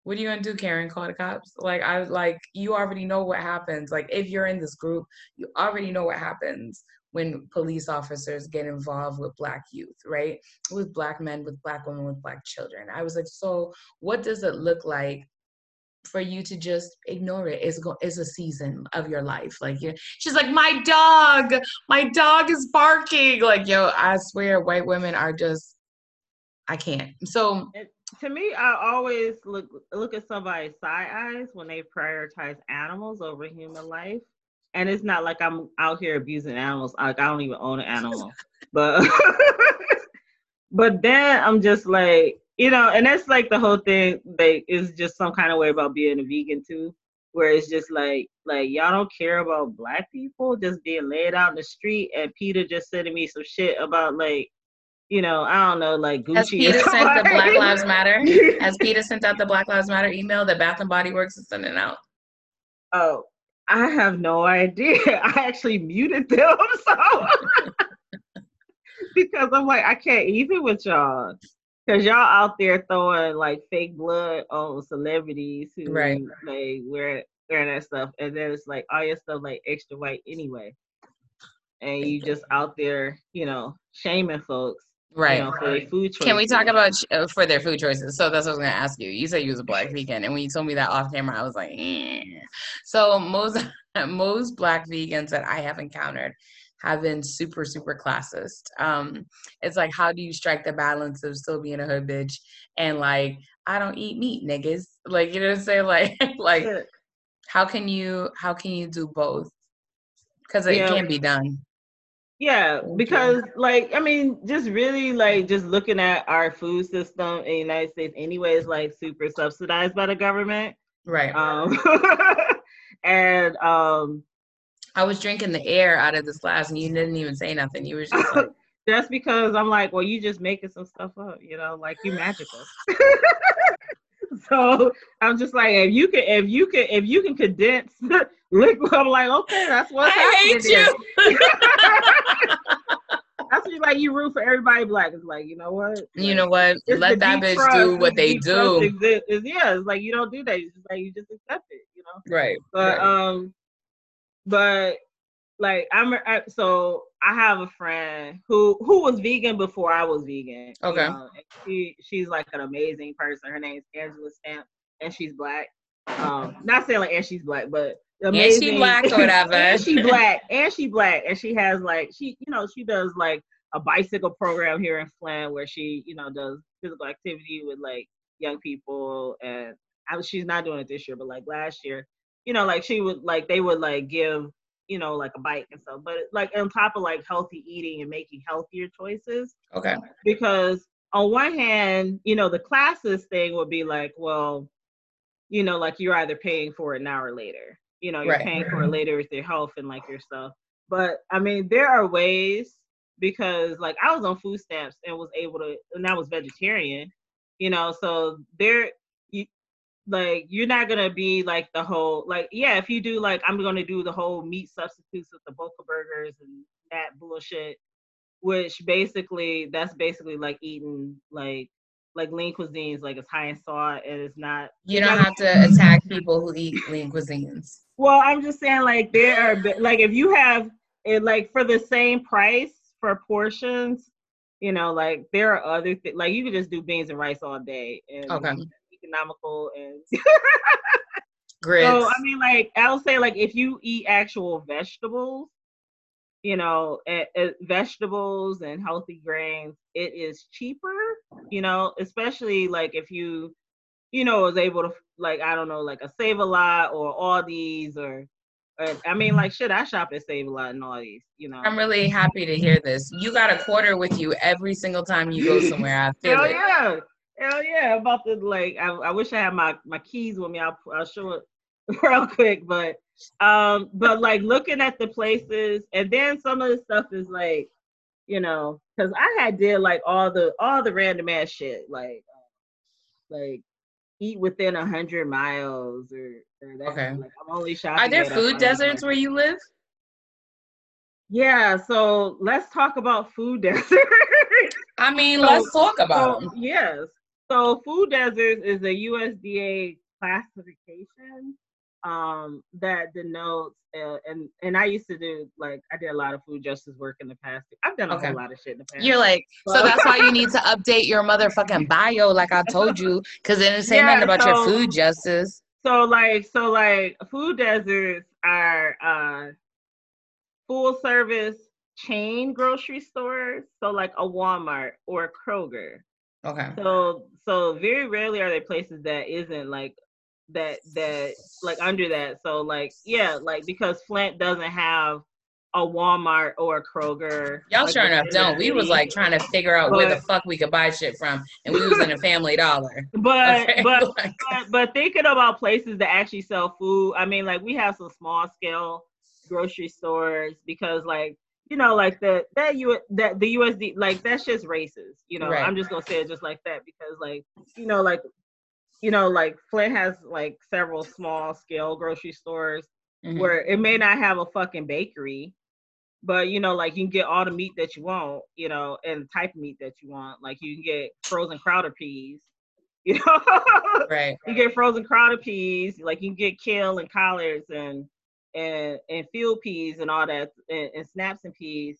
what are you gonna do, Karen? Call the cops? Like I like you already know what happens. Like if you're in this group, you already know what happens when police officers get involved with black youth, right? With black men, with black women, with black children. I was like, so what does it look like for you to just ignore it? It's go it's a season of your life. Like you she's like, My dog, my dog is barking. Like, yo, I swear white women are just I can't. So to me, I always look look at somebody's side eyes when they prioritize animals over human life. And it's not like I'm out here abusing animals. Like I don't even own an animal. but but then I'm just like, you know, and that's like the whole thing they is just some kind of way about being a vegan too. Where it's just like like y'all don't care about black people just being laid out in the street and PETA just sending me some shit about like you know, I don't know, like Gucci. Has PETA sent the. Black Lives Matter? Has PETA sent out the Black Lives Matter email that Bath and Body Works is sending out? Oh, I have no idea. I actually muted them, so because I'm like, I can't even with y'all. Cause y'all out there throwing like fake blood on celebrities who Right. like wear wearing that stuff, and then it's like all your stuff like extra white anyway, and you just out there, you know, shaming folks, Right. you know, for their food choices. Can we talk about sh- uh, for their food choices? So that's what I was going to ask you. You said you was a black vegan, and when you told me that off camera, I was like, eh. so most most black vegans that I have encountered have been super super classist. Um, it's like how do you strike the balance of still being a hood bitch and like I don't eat meat, niggas. Like you know what I'm saying? Like like how can you how can you do both? Because it Yeah. can be done. Yeah, because like I mean, just really like just looking at our food system in the United States anyway is like super subsidized by the government. Right. Um and um I was drinking the air out of this glass, and you didn't even say nothing. You were just like. that's because I'm like, well, you just making some stuff up, you know, like you magical. so I'm just like, if you can, if you can, if you can condense I'm like, okay, that's what's I happening hate you. That's what you like. You root for everybody black. It's like, you know what? you Like, know what? Let that bitch trust, do what they do. yeah, it's like you don't do that. It's just like you just accept it, you know. Right. But right. um, but like I'm I, so I have a friend who who was vegan before I was vegan. you Okay. know, and she she's like an amazing person. Her name is Angela Stamp, and she's black. Um, not saying like and she's black, but she black or whatever. and she black, and she black, and she has like she you know she does like a bicycle program here in Flint where she, you know, does physical activity with like young people. And I, she's not doing it this year, but like last year, you know, like she would like they would like give, you know, like a bike and stuff. But like on top of like healthy eating and making healthier choices. Okay. Because on one hand, you know, the classes thing would be like, well, you know, like you're either paying for it now or later. You know, you're Right. paying for it later with your health and like your stuff. But I mean, there are ways because like I was on food stamps and was able to, and I was vegetarian, you know, so there, you, like you're not gonna be like the whole like yeah if you do like I'm gonna do the whole meat substitutes with the Boca burgers and that bullshit, which basically that's basically like eating like like lean cuisines like it's high in salt and it's not You don't have to attack people who eat lean cuisines. Well, I'm just saying, like there are like if you have it like for the same price for portions, you know, like there are other things. Like you could just do beans and rice all day and Okay. economical and Grits. so I mean, like I'll say, like if you eat actual vegetables, you know, eh, eh, vegetables and healthy grains, it is cheaper. You know, especially like if you, you know, was able to like I don't know, like a Save a Lot or Aldi's or, or I mean, like shit, I shop at Save a Lot and Aldi's. You know, I'm really happy to hear this. You got a quarter with you every single time you go somewhere. I feel Hell it. yeah. Hell yeah. About to like I, I wish I had my, my keys with me. I'll I'll show it real quick. But um but like looking at the places and then some of the stuff is like, you know, because I had did like all the all the random ass shit, like like eat within a hundred miles or, or that Okay. like I'm only shopping. Are there food deserts market. where you live? Yeah, so let's talk about food deserts. I mean, So- let's talk about So, them. yes. So food deserts is a USDA classification um, that denotes, uh, and and I used to do like I did a lot of food justice work in the past. I've done a Okay. whole lot of shit in the past. You're like, so Well- that's why you need to update your motherfucking bio, like I told you, because it didn't say Yeah, nothing about your food justice. so like so like food deserts are uh, full service chain grocery stores. So like a Walmart or a Kroger. Okay. So so very rarely are there places that isn't like that that like under that. So like yeah, like because Flint doesn't have a Walmart or a Kroger. Y'all like, sure enough don't. We was like trying to figure out where the fuck we could buy shit from, and we was in a Family Dollar. but Okay? but Like, but, but thinking about places that actually sell food, I mean, like we have some small scale grocery stores because, like, you know, like the that you that the USD like that's just racist. You know, Right. I'm just gonna say it just like that because, like, you know, like, you know, like Flint has like several small scale grocery stores mhm. where it may not have a fucking bakery, but you know, like you can get all the meat that you want, you know, and the type of meat that you want. Like you can get frozen crowder peas, you know. Right. you get frozen crowder peas, like you can get kale and collards and and and field peas and all that and, and snaps and peas.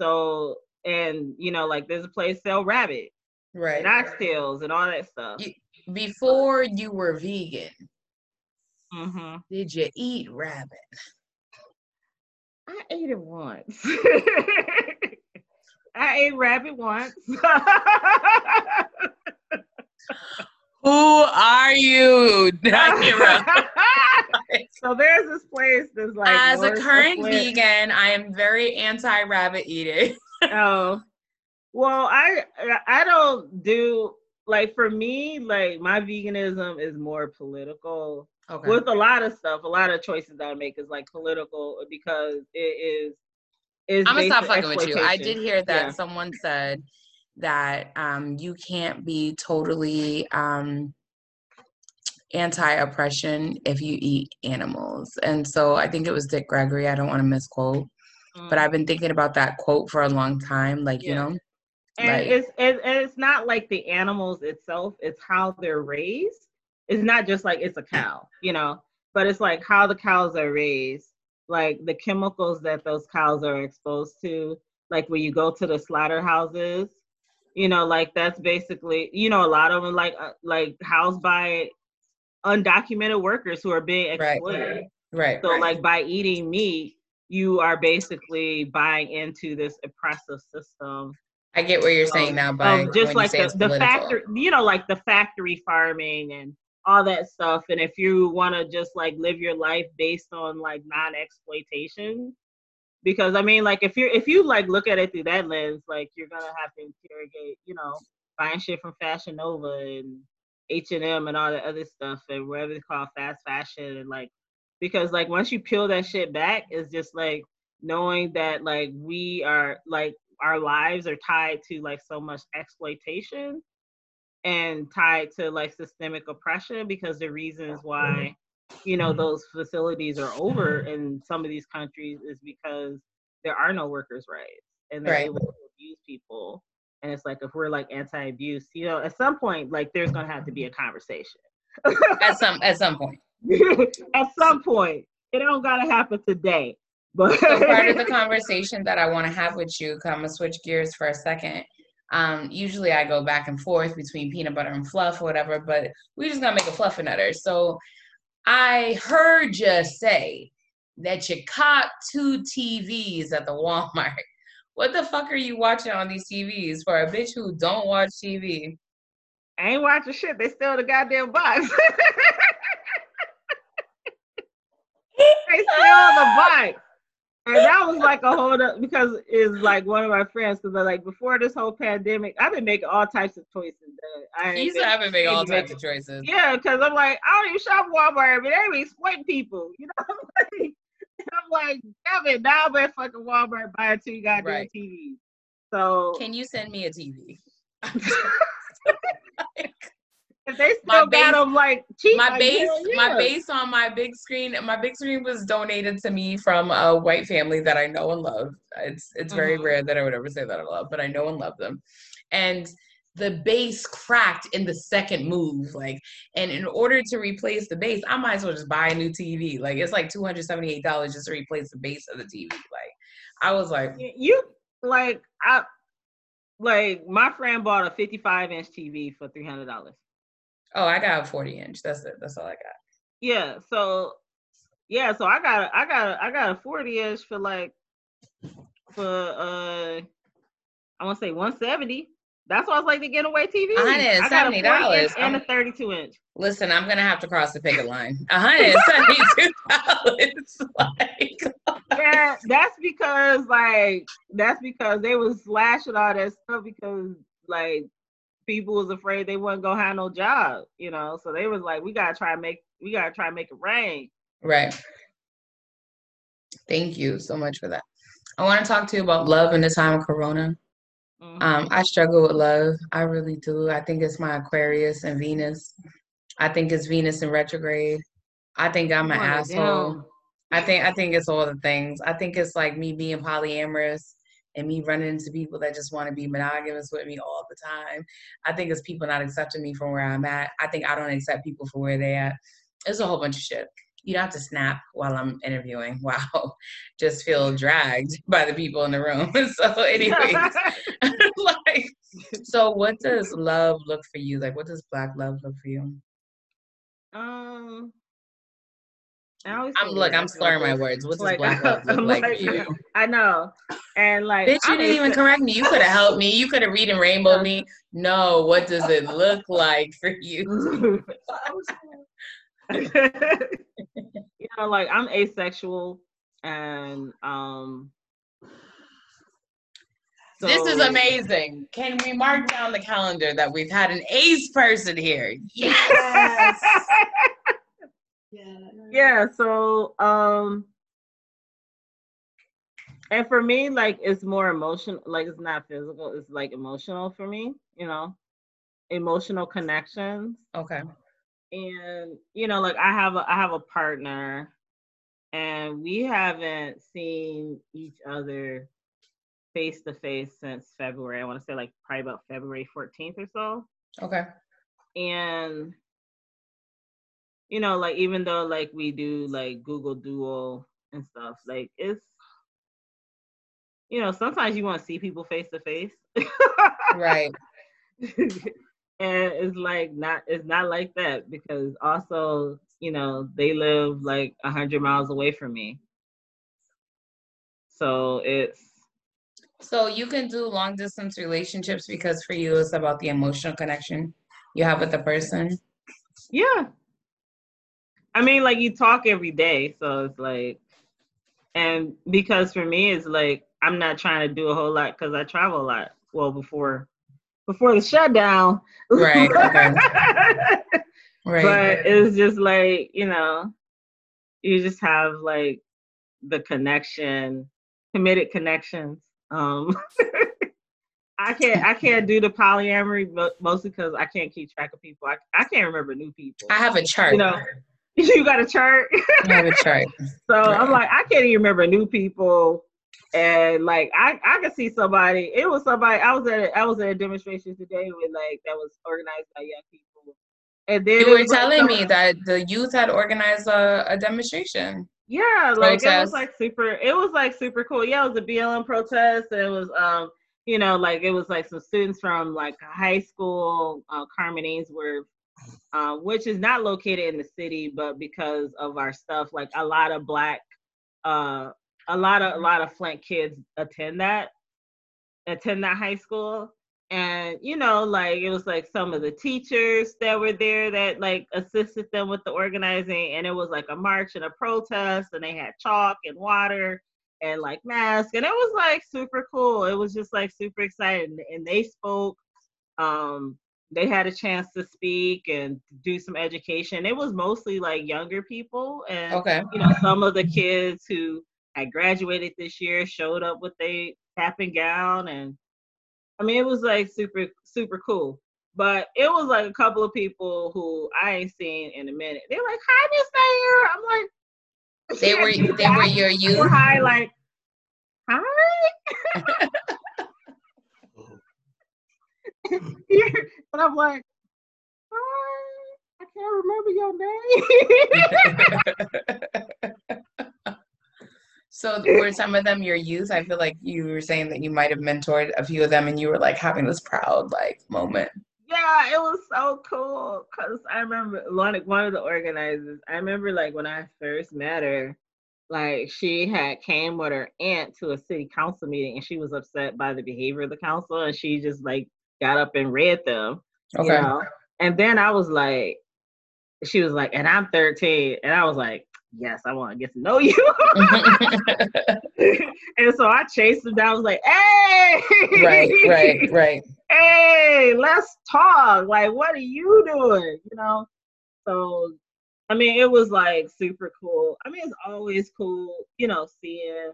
So and you know, like there's a place sell rabbit Right. and oxtails and all that stuff. You- Before you were vegan, hmm did you eat rabbit? I ate it once. I ate rabbit once. Who are you, so there's this place that's like As a current vegan, I am very anti-rabbit eating. Oh, well, I I don't do like for me like my veganism is more political Okay. with a lot of stuff. A lot of choices that I make is like political because it is. is I'm gonna stop fucking with you. I did hear that Yeah. someone said that um, you can't be totally um, anti-oppression if you eat animals, and so I think it was Dick Gregory. I don't want to misquote, but Mm. I've been thinking about that quote for a long time. Like you know, and like- it's it, and it's not like the animals itself it's how they're raised it's not just like it's a cow you know but it's like how the cows are raised like the chemicals that those cows are exposed to like when you go to the slaughterhouses you know like that's basically you know a lot of them like uh, like housed by undocumented workers who are being Right. exploited right? so like by eating meat, you are basically buying into this oppressive system. I get what you're saying oh, now, oh, by just like the, the factory, you know, like the factory farming and all that stuff. And if you want to just like live your life based on like non-exploitation, because I mean, like if you're if you like look at it through that lens, like you're gonna have to interrogate, you know, buying shit from Fashion Nova and H and M and all the other stuff and whatever they call fast fashion and like because like once you peel that shit back, it's just like knowing that like we are like our lives are tied to like so much exploitation and tied to like systemic oppression because the reasons why you know mm-hmm. those facilities are over in some of these countries is because there are no workers' rights and they're right. able to abuse people. And it's like if we're like anti-abuse, you know, at some point, like there's gonna have to be a conversation. at some at some point. at some point. It don't gotta happen today. But so part of the conversation that I want to have with you, I'm gonna switch gears for a second. Um, usually I go back and forth between peanut butter and fluff or whatever, but we just gotta make a fluffernutter. So I heard you say that you caught two TVs at the Walmart. What the fuck are you watching on these TVs for a bitch who don't watch TV? I ain't watching shit. They still the goddamn box. they still the box and that was like a whole up because is like one of my friends because like before this whole pandemic, I've been making all types of choices. I you have been making all types of choices. Yeah, because I'm like I don't even shop Walmart, but they be exploiting people. You know, I'm like, damn it, now I'm at fucking Walmart buying two goddamn right. TVs. So can you send me a TV? If they still my base, got them like cheap, my base, yeah. my base on my big screen, my big screen was donated to me from a white family that I know and love. It's it's very mm-hmm. rare that I would ever say that I love, but I know and love them. And the base cracked in the second move, like, and in order to replace the base, I might as well just buy a new TV. Like, it's like two hundred seventy eight dollars just to replace the base of the TV. Like, I was like, you like I like my friend bought a 55 inch TV for $300. Oh, I got a 40 inch. That's it. That's all I got. Yeah. So yeah, so I got I got I got a 40 inch for like for uh I want to say 170. That's why I was like the getaway TV. $170 and a 32 inch. Listen, I'm gonna have to cross the picket line. $172. like yeah, that's because like that's because they was slashing all that stuff because like people was afraid they wasn't gonna have no job, you know. So they was like, we gotta try and make we gotta try and make it rain. Right. Thank you so much for that. I want to talk to you about love in the time of Corona. Mm-hmm. Um, I struggle with love. I really do. I think it's my Aquarius and Venus. I think it's Venus in retrograde. I think I'm an oh, asshole. Damn. I think I think it's all the things. I think it's like me being polyamorous and me running into people that just want to be monogamous with me all the time. I think it's people not accepting me from where I'm at. I think I don't accept people for where they're at. It's a whole bunch of shit. You don't have to snap while I'm interviewing. Wow. Just feel dragged by the people in the room. so anyways, like so what does love look for you? Like what does black love look for you? Um I am look, I'm slurring my words. What's like, black love look like, like you? I know. And like Bitch, you didn't even correct me. You could have helped me. You could have read and rainbow me. No, what does it look like for you? you know, like I'm asexual and um so, this is amazing. Can we mark down the calendar that we've had an ace person here? Yes. Yeah. Yeah. So, um, and for me, like it's more emotional. Like it's not physical. It's like emotional for me. You know, emotional connections. Okay. And you know, like I have a I have a partner, and we haven't seen each other face to face since February. I want to say like probably about February 14th or so. Okay. And you know, like even though like we do like Google Duo and stuff, like it's you know, sometimes you want to see people face to face. Right. and it's like not it's not like that because also, you know, they live like a hundred miles away from me. So it's so you can do long distance relationships because for you it's about the emotional connection you have with the person. Yeah. I mean, like you talk every day, so it's like, and because for me, it's like I'm not trying to do a whole lot because I travel a lot. Well, before before the shutdown, right? Okay. right. But it's just like you know, you just have like the connection, committed connections. Um, I can't I can't do the polyamory, mostly because I can't keep track of people. I, I can't remember new people. I have a chart. You know, you got a chart. I have a chart. so right. I'm like, I can't even remember new people. And like I, I could see somebody. It was somebody. I was at a, I was at a demonstration today with like that was organized by young people. And then you were telling like, me that the youth had organized a, a demonstration. Yeah, like protest. it was like super. It was like super cool. Yeah, it was a BLM protest. It was um, you know, like it was like some students from like high school, uh, Carman Ainsworth, uh, which is not located in the city, but because of our stuff, like a lot of black, uh, a lot of a lot of Flint kids attend that, attend that high school. And you know like it was like some of the teachers that were there that like assisted them with the organizing. And it was like a march and a protest and they had chalk and water and like masks and it was like super cool. It was just like super exciting. And they spoke um they had a chance to speak and do some education. It was mostly like younger people and okay. you know some of the kids who had graduated this year showed up with a cap and gown and I mean, it was like super, super cool. But it was like a couple of people who I ain't seen in a minute. They're like, "Hi, Miss Mayor." I'm like, "They were, they were your youth." Were hi, like, hi. and I'm like, hi. I can't remember So were some of them your youth? I feel like you were saying that you might have mentored a few of them and you were like having this proud like moment. Yeah, it was so cool. Cause I remember one one of the organizers, I remember like when I first met her, like she had came with her aunt to a city council meeting and she was upset by the behavior of the council and she just like got up and read them. Okay. You know? And then I was like, she was like, and I'm 13. And I was like, yes, I want to get to know you. and so I chased him down. I was like, hey, right, right, right. Hey, let's talk. Like, what are you doing? You know? So, I mean, it was like super cool. I mean, it's always cool, you know, seeing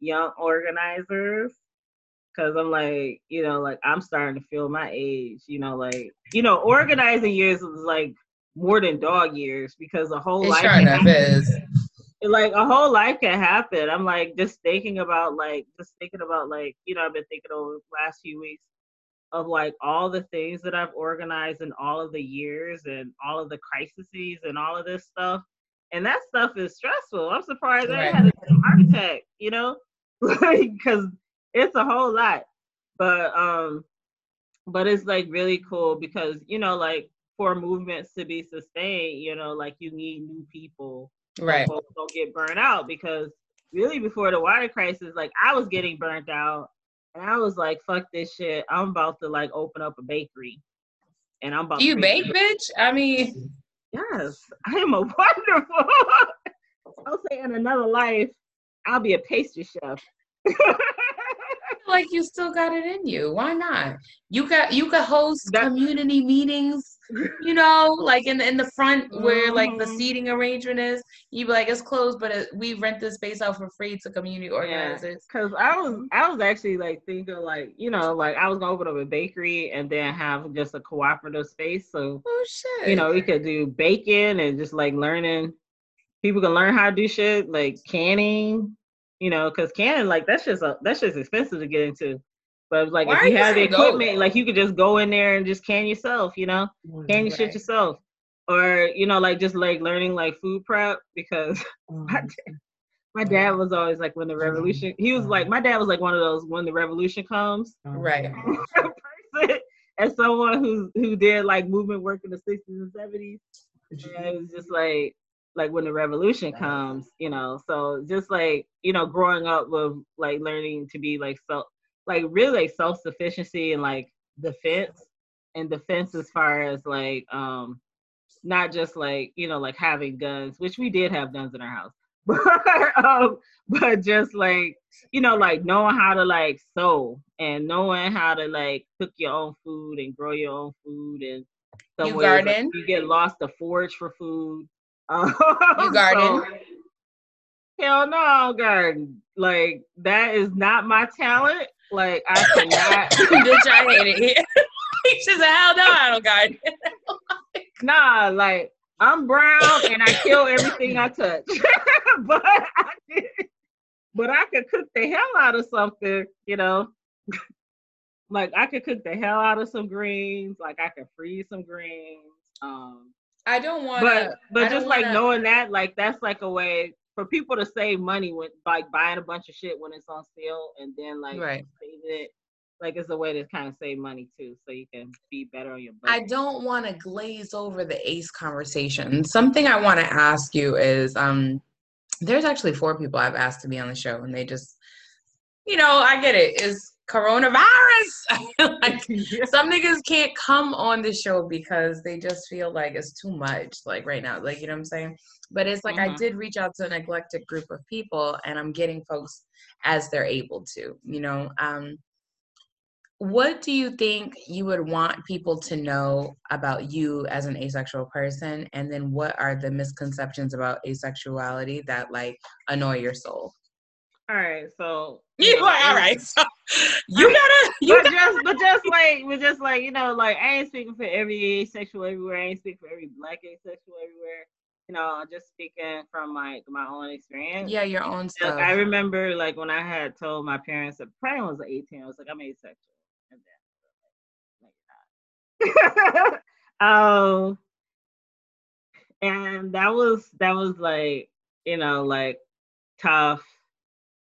young organizers. Cause I'm like, you know, like I'm starting to feel my age, you know, like, you know, organizing years was like more than dog years because a whole it life sure enough is like a whole life can happen. I'm like just thinking about like just thinking about like you know I've been thinking over the last few weeks of like all the things that I've organized in all of the years and all of the crises and all of this stuff. And that stuff is stressful. I'm surprised right. I had a heart attack, you know, like because it's a whole lot. But um, but it's like really cool because you know like for movements to be sustained, you know, like you need new people. Right. So don't get burned out because really before the water crisis, like I was getting burnt out and I was like, fuck this shit. I'm about to like open up a bakery. And I'm about Do you bake, bitch? I mean Yes, I am a wonderful. I'll say in another life, I'll be a pastry chef. like you still got it in you. Why not? You got you could host that, community meetings, you know, like in the, in the front where like the mm-hmm. seating arrangement is. You be like, it's closed, but it, we rent this space out for free to community organizers. Because yeah, I was I was actually like thinking like you know like I was gonna open up a bakery and then have just a cooperative space. So oh shit, you know we could do baking and just like learning. People can learn how to do shit like canning you know, because canning like that's just a that's just expensive to get into. But like Why if you have the equipment, go? like you could just go in there and just can yourself, you know, mm, can your right. shit yourself, or you know, like just like learning like food prep because mm. my, dad, my dad was always like when the revolution. He was like my dad was like one of those when the revolution comes, right. person, as someone who who did like movement work in the sixties and seventies, it was just like like when the revolution comes, you know. So just like, you know, growing up with like learning to be like so like really like self-sufficiency and like defense and defense as far as like um not just like, you know, like having guns, which we did have guns in our house. But um, but just like, you know, like knowing how to like sew and knowing how to like cook your own food and grow your own food and you garden. Like, you get lost to forage for food um, you garden? So, hell no, garden. Like that is not my talent. Like I cannot. Bitch, I hate it. he says, "Hell no, I don't garden." nah, like I'm brown and I kill everything I touch. but I did, but I could cook the hell out of something, you know. like I could cook the hell out of some greens. Like I could freeze some greens. Um, I don't want But but just like wanna... knowing that, like that's like a way for people to save money when like buying a bunch of shit when it's on sale and then like right. save it. Like it's a way to kind of save money too, so you can be better on your budget. I don't want to glaze over the ACE conversation. Something I want to ask you is, um, there's actually four people I've asked to be on the show, and they just, you know, I get it. it. Is coronavirus. like some niggas can't come on the show because they just feel like it's too much, like right now. Like, you know what I'm saying? But it's like mm-hmm. I did reach out to an eclectic group of people and I'm getting folks as they're able to, you know. Um what do you think you would want people to know about you as an asexual person and then what are the misconceptions about asexuality that like annoy your soul all right, so you know, all right. So you gotta, you but gotta. just, but just like, but just like, you know, like I ain't speaking for every asexual everywhere. I ain't speaking for every black asexual everywhere. You know, I'm just speaking from like my own experience. Yeah, your own stuff. Like, I remember, like when I had told my parents that pregnant was 18, I was like, I'm asexual, and then like, like um, and that was that was like, you know, like tough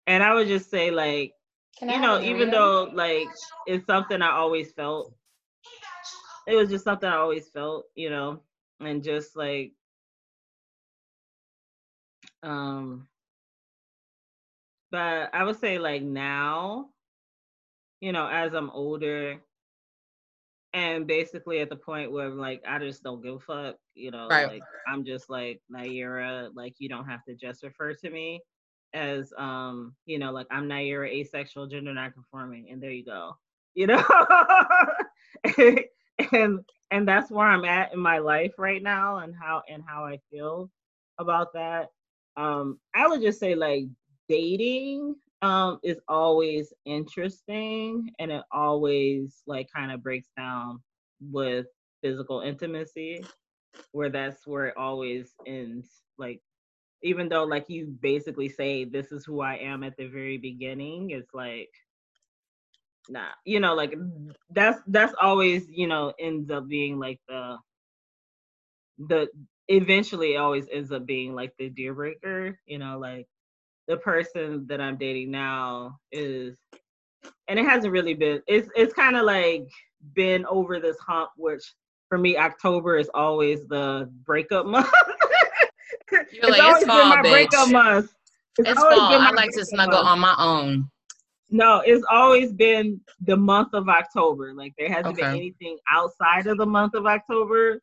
and I would just say like Can you know even though like it's something I always felt it was just something I always felt you know and just like um but I would say like now you know as I'm older and basically at the point where like I just don't give a fuck, you know, right. like I'm just like Nayyirah, like you don't have to just refer to me as um, you know, like I'm Nayyirah asexual, gender nonconforming, and there you go. You know? and and that's where I'm at in my life right now and how and how I feel about that. Um, I would just say like dating um is always interesting and it always like kind of breaks down with physical intimacy where that's where it always ends like even though like you basically say this is who I am at the very beginning, it's like nah, you know, like that's that's always, you know, ends up being like the the eventually it always ends up being like the deal breaker, you know, like the person that I'm dating now is and it hasn't really been it's it's kind of like been over this hump which for me October is always the breakup month. It's like, always it's been my bitch. breakup month. It's, it's fall. I like to snuggle month. on my own. No, it's always been the month of October. Like there hasn't okay. been anything outside of the month of October.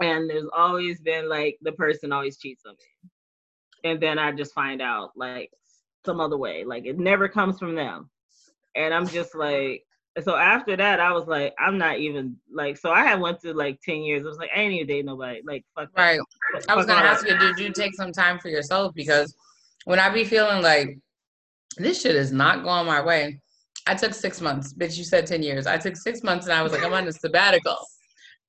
And there's always been like the person always cheats on me. And then I just find out like some other way. Like it never comes from them. And I'm just like, so after that, I was like, I'm not even like. So I had went to like ten years. I was like, I ain't even date nobody. Like, fuck. Right. I was gonna ask you, did you take some time for yourself? Because when I be feeling like this shit is not going my way, I took six months. Bitch, you said ten years. I took six months, and I was like, I'm on a sabbatical.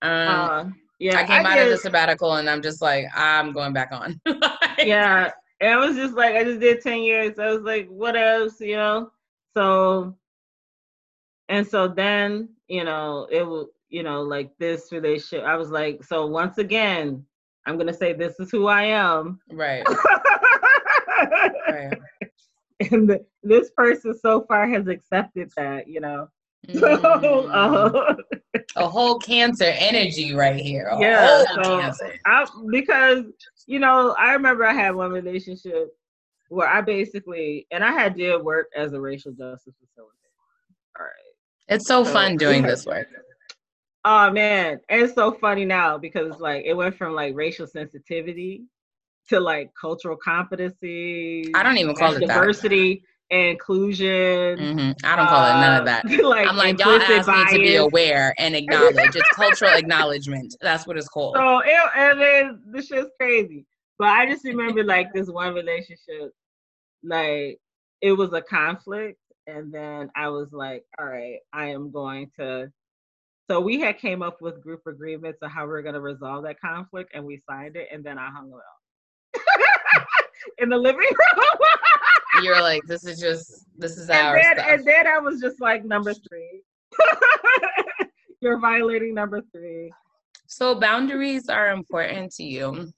Um, uh, yeah, I came I out did. of the sabbatical, and I'm just like, I'm going back on. like, yeah, and I was just like, I just did ten years. I was like, what else, you know? So and so then you know it will you know like this relationship i was like so once again i'm gonna say this is who i am right right and the, this person so far has accepted that you know Mm. uh, a whole cancer energy right here. A yeah, so I, because you know, I remember I had one relationship where I basically, and I had did work as a racial justice facilitator. It's so, so fun doing this work. Oh man, and it's so funny now because like it went from like racial sensitivity to like cultural competency. I don't even call it diversity and inclusion. Mm-hmm. I don't call uh, it none of that. like I'm like y'all asked bias. me to be aware and acknowledge. it's cultural acknowledgement. That's what it's called. So it, and then this shit's crazy. But I just remember like this one relationship, like it was a conflict, and then I was like, all right, I am going to. So we had came up with group agreements on how we are going to resolve that conflict, and we signed it, and then I hung it up in the living room. You're like, this is just this is and our then, stuff. And then I was just like, number three. You're violating number three. So boundaries are important to you.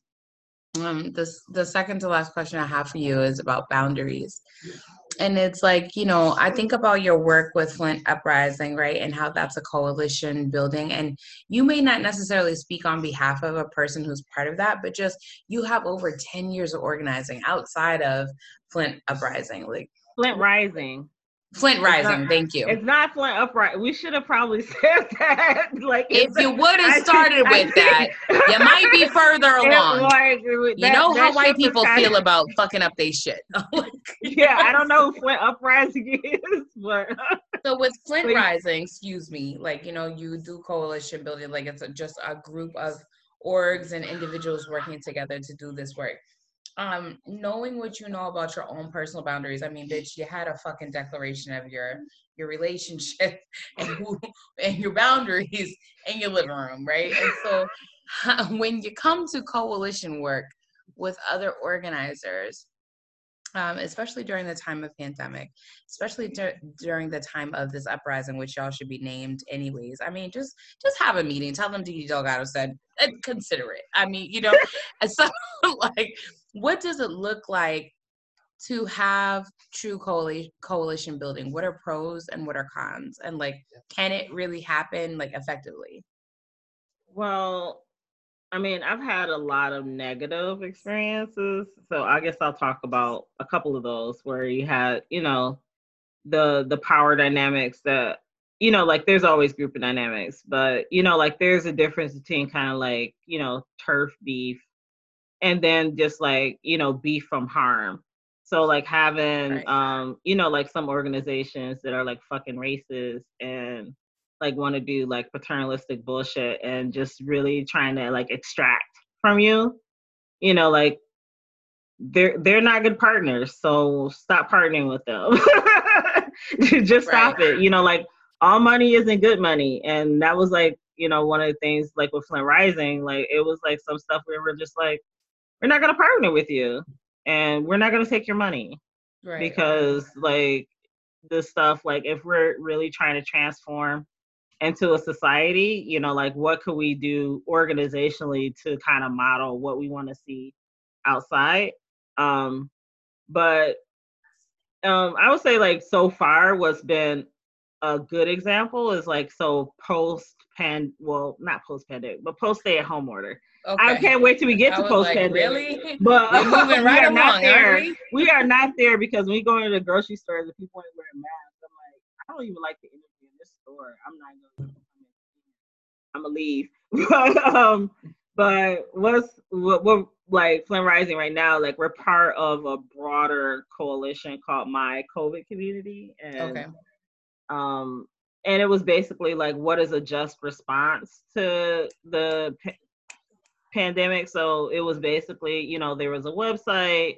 Um, this the second to last question I have for you is about boundaries. And it's like you know i think about your work with flint uprising right and how that's a coalition building. And you may not necessarily speak on behalf of a person who's part of that but just you have over 10 years of organizing outside of flint uprising like flint rising Flint Rising, not, thank you. It's not Flint Upright. We should have probably said that. Like, if you would have started I with that, you might be further along. Like, uh, that, you know how white people feel of, about fucking up their shit. yeah, I don't know who Flint Uprising is, but so with Flint Rising, excuse me, like you know, you do coalition building, like it's a, just a group of orgs and individuals working together to do this work um knowing what you know about your own personal boundaries i mean bitch you had a fucking declaration of your your relationship and who and your boundaries in your living room right and so when you come to coalition work with other organizers um, especially during the time of pandemic, especially dur- during the time of this uprising, which y'all should be named anyways. I mean, just just have a meeting. Tell them Didi Delgado said, and consider it. I mean, you know, so like, what does it look like to have true coalition coalition building? What are pros and what are cons? And like, can it really happen like effectively? Well, I mean, I've had a lot of negative experiences. So I guess I'll talk about a couple of those where you had, you know, the the power dynamics that you know, like there's always group dynamics, but you know, like there's a difference between kind of like, you know, turf beef and then just like, you know, be from harm. So like having right. um, you know, like some organizations that are like fucking racist and like want to do like paternalistic bullshit and just really trying to like extract from you you know like they're they're not good partners so stop partnering with them just stop right. it you know like all money isn't good money and that was like you know one of the things like with flint rising like it was like some stuff where we're just like we're not going to partner with you and we're not going to take your money. Right. because like this stuff like if we're really trying to transform into a society you know like what could we do organizationally to kind of model what we want to see outside? Um but um i would say like so far what's been a good example is like so post pan well not post pandemic but post stay at home order okay. i can't wait till we get to post pandemic like, really but We're moving right we are not there we? we? are not there because when we go into the grocery store the people ain't wearing masks i'm like i don't even like the energy in this store. I'm not gonna. I'm gonna leave. but um, but what's what we're like Flint Rising right now? Like we're part of a broader coalition called My COVID Community, and okay. um, and it was basically like what is a just response to the pandemic. So it was basically you know there was a website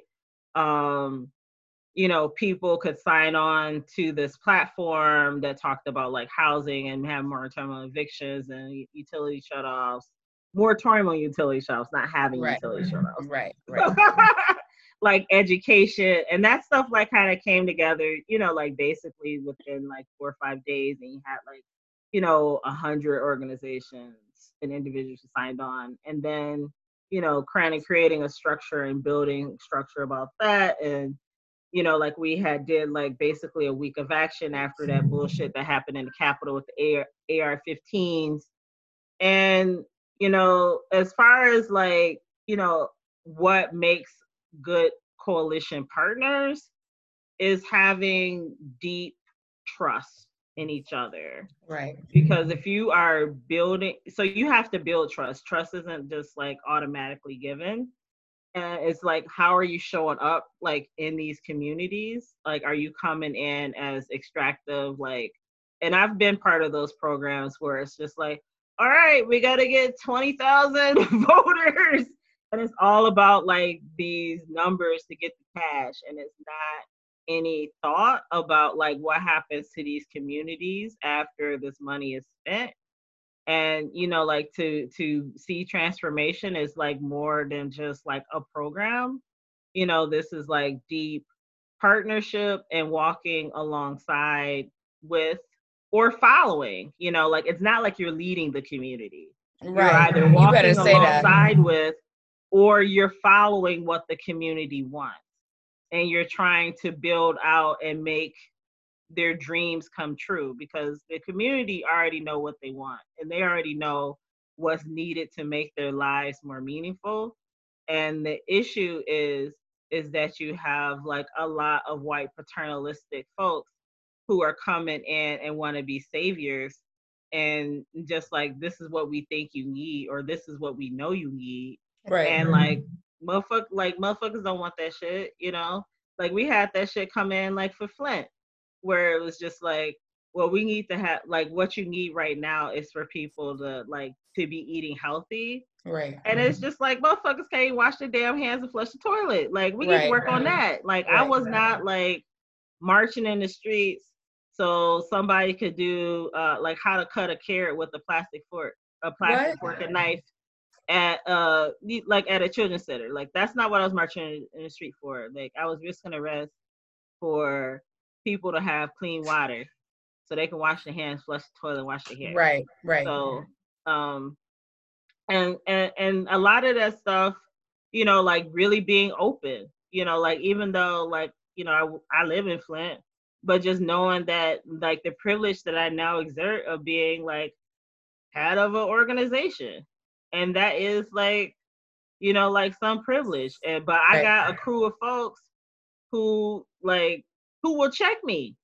um you know, people could sign on to this platform that talked about like housing and have moratorium on evictions and utility shutoffs. Moratorium on utility shutoffs, not having right. utility shutoffs. Right, right. like education and that stuff like kind of came together, you know, like basically within like four or five days and you had like, you know, a hundred organizations and individuals who signed on. And then, you know, kind of creating a structure and building structure about that. And you know, like we had did like basically a week of action after that bullshit that happened in the Capitol with the AR, AR-15s, and you know, as far as like you know what makes good coalition partners is having deep trust in each other. Right. Because if you are building, so you have to build trust. Trust isn't just like automatically given. And it's like, how are you showing up like in these communities? Like, are you coming in as extractive? Like, and I've been part of those programs where it's just like, all right, we got to get 20,000 voters. And it's all about like these numbers to get the cash. And it's not any thought about like what happens to these communities after this money is spent. And you know like to to see transformation is like more than just like a program. You know this is like deep partnership and walking alongside with or following you know like it's not like you're leading the community. Right. you're either walking you alongside with or you're following what the community wants and you're trying to build out and make their dreams come true because the community already know what they want and they already know what's needed to make their lives more meaningful. And the issue is is that you have like a lot of white paternalistic folks who are coming in and want to be saviors and just like this is what we think you need or this is what we know you need. Right. And like motherfuckers like motherfuckers don't want that shit, you know. Like we had that shit come in like for Flint, where it was just like, well, we need to have like what you need right now is for people to like to be eating healthy. Right. And it's just like motherfuckers can't wash their damn hands and flush the toilet. Like we right, need to work right. on that. Like right, I was not like marching in the streets so somebody could do uh like how to cut a carrot with a plastic fork, a plastic what? fork and knife at uh like at a children's center. Like that's not what I was marching in the street for. Like I was risking arrest for people to have clean water so they can wash their hands, flush the toilet, wash their hair. Right, right. So um and and and a lot of that stuff, you know, like really being open, you know, like even though like, you know, I, I live in Flint, but just knowing that like the privilege that I now exert of being like head of an organization and that is like you know like some privilege and but i got a crew of folks who like who will check me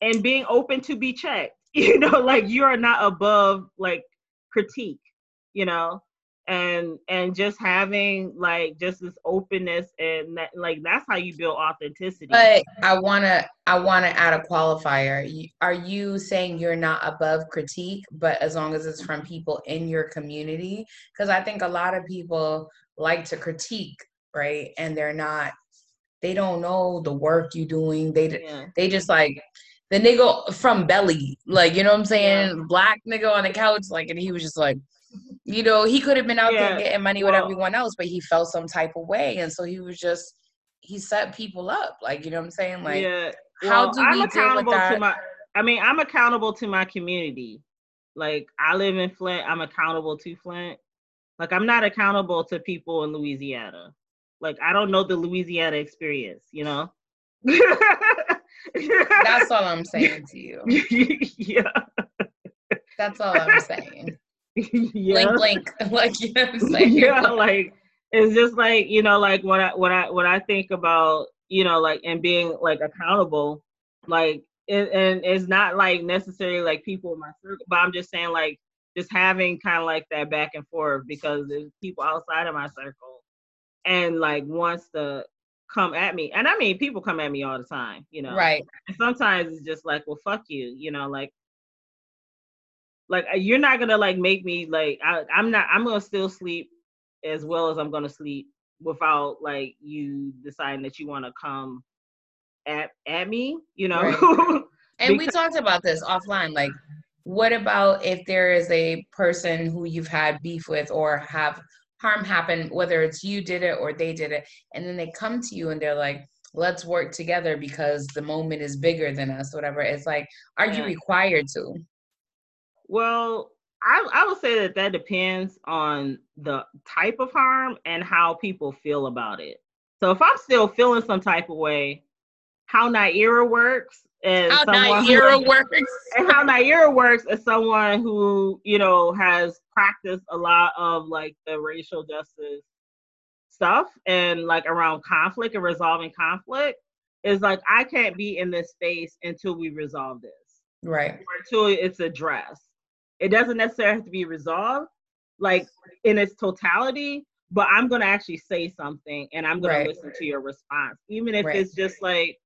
and being open to be checked you know like you are not above like critique you know and and just having like just this openness and that, like that's how you build authenticity. But i want to i want to add a qualifier. Are you saying you're not above critique but as long as it's from people in your community? Because i think a lot of people like to critique right? And they're not they don't know the work you're doing. They yeah. they just like the nigga from belly like you know what i'm saying? Yeah. black nigga on the couch like and he was just like you know, he could have been out yeah. there getting money with everyone else, but he felt some type of way. And so he was just, he set people up. Like, you know what I'm saying? Like, yeah. Well, how do I'm accountable deal with that? To my, I mean, I'm accountable to my community. Like, I live in Flint. I'm accountable to Flint. Like, I'm not accountable to people in Louisiana. Like, I don't know the Louisiana experience, you know? That's all I'm saying to you. yeah. That's all I'm saying. yeah. Blink, blink. Like you know what I'm saying? Yeah, like it's just like, you know, like what I what I what I think about, you know, like and being like accountable, like it, and it's not like necessarily like people in my circle, but I'm just saying like just having kind of like that back and forth because there's people outside of my circle and like wants to come at me. And I mean people come at me all the time, you know. Right. And sometimes it's just like, well fuck you, you know, like like uh, you're not gonna like make me like I, i'm not i'm gonna still sleep as well as i'm gonna sleep without like you deciding that you want to come at at me you know right. and we talked about this offline like what about if there is a person who you've had beef with or have harm happen whether it's you did it or they did it and then they come to you and they're like let's work together because the moment is bigger than us whatever it's like are yeah. you required to well, I, I would say that that depends on the type of harm and how people feel about it. So if I'm still feeling some type of way, how Nayyirah works and how Nayyirah who, works and how Nayyirah works is someone who you know has practiced a lot of like the racial justice stuff and like around conflict and resolving conflict is like I can't be in this space until we resolve this. Right. Or until it's addressed. It doesn't necessarily have to be resolved like in its totality, but I'm gonna actually say something and I'm gonna listen to your response. Even if right. it's just like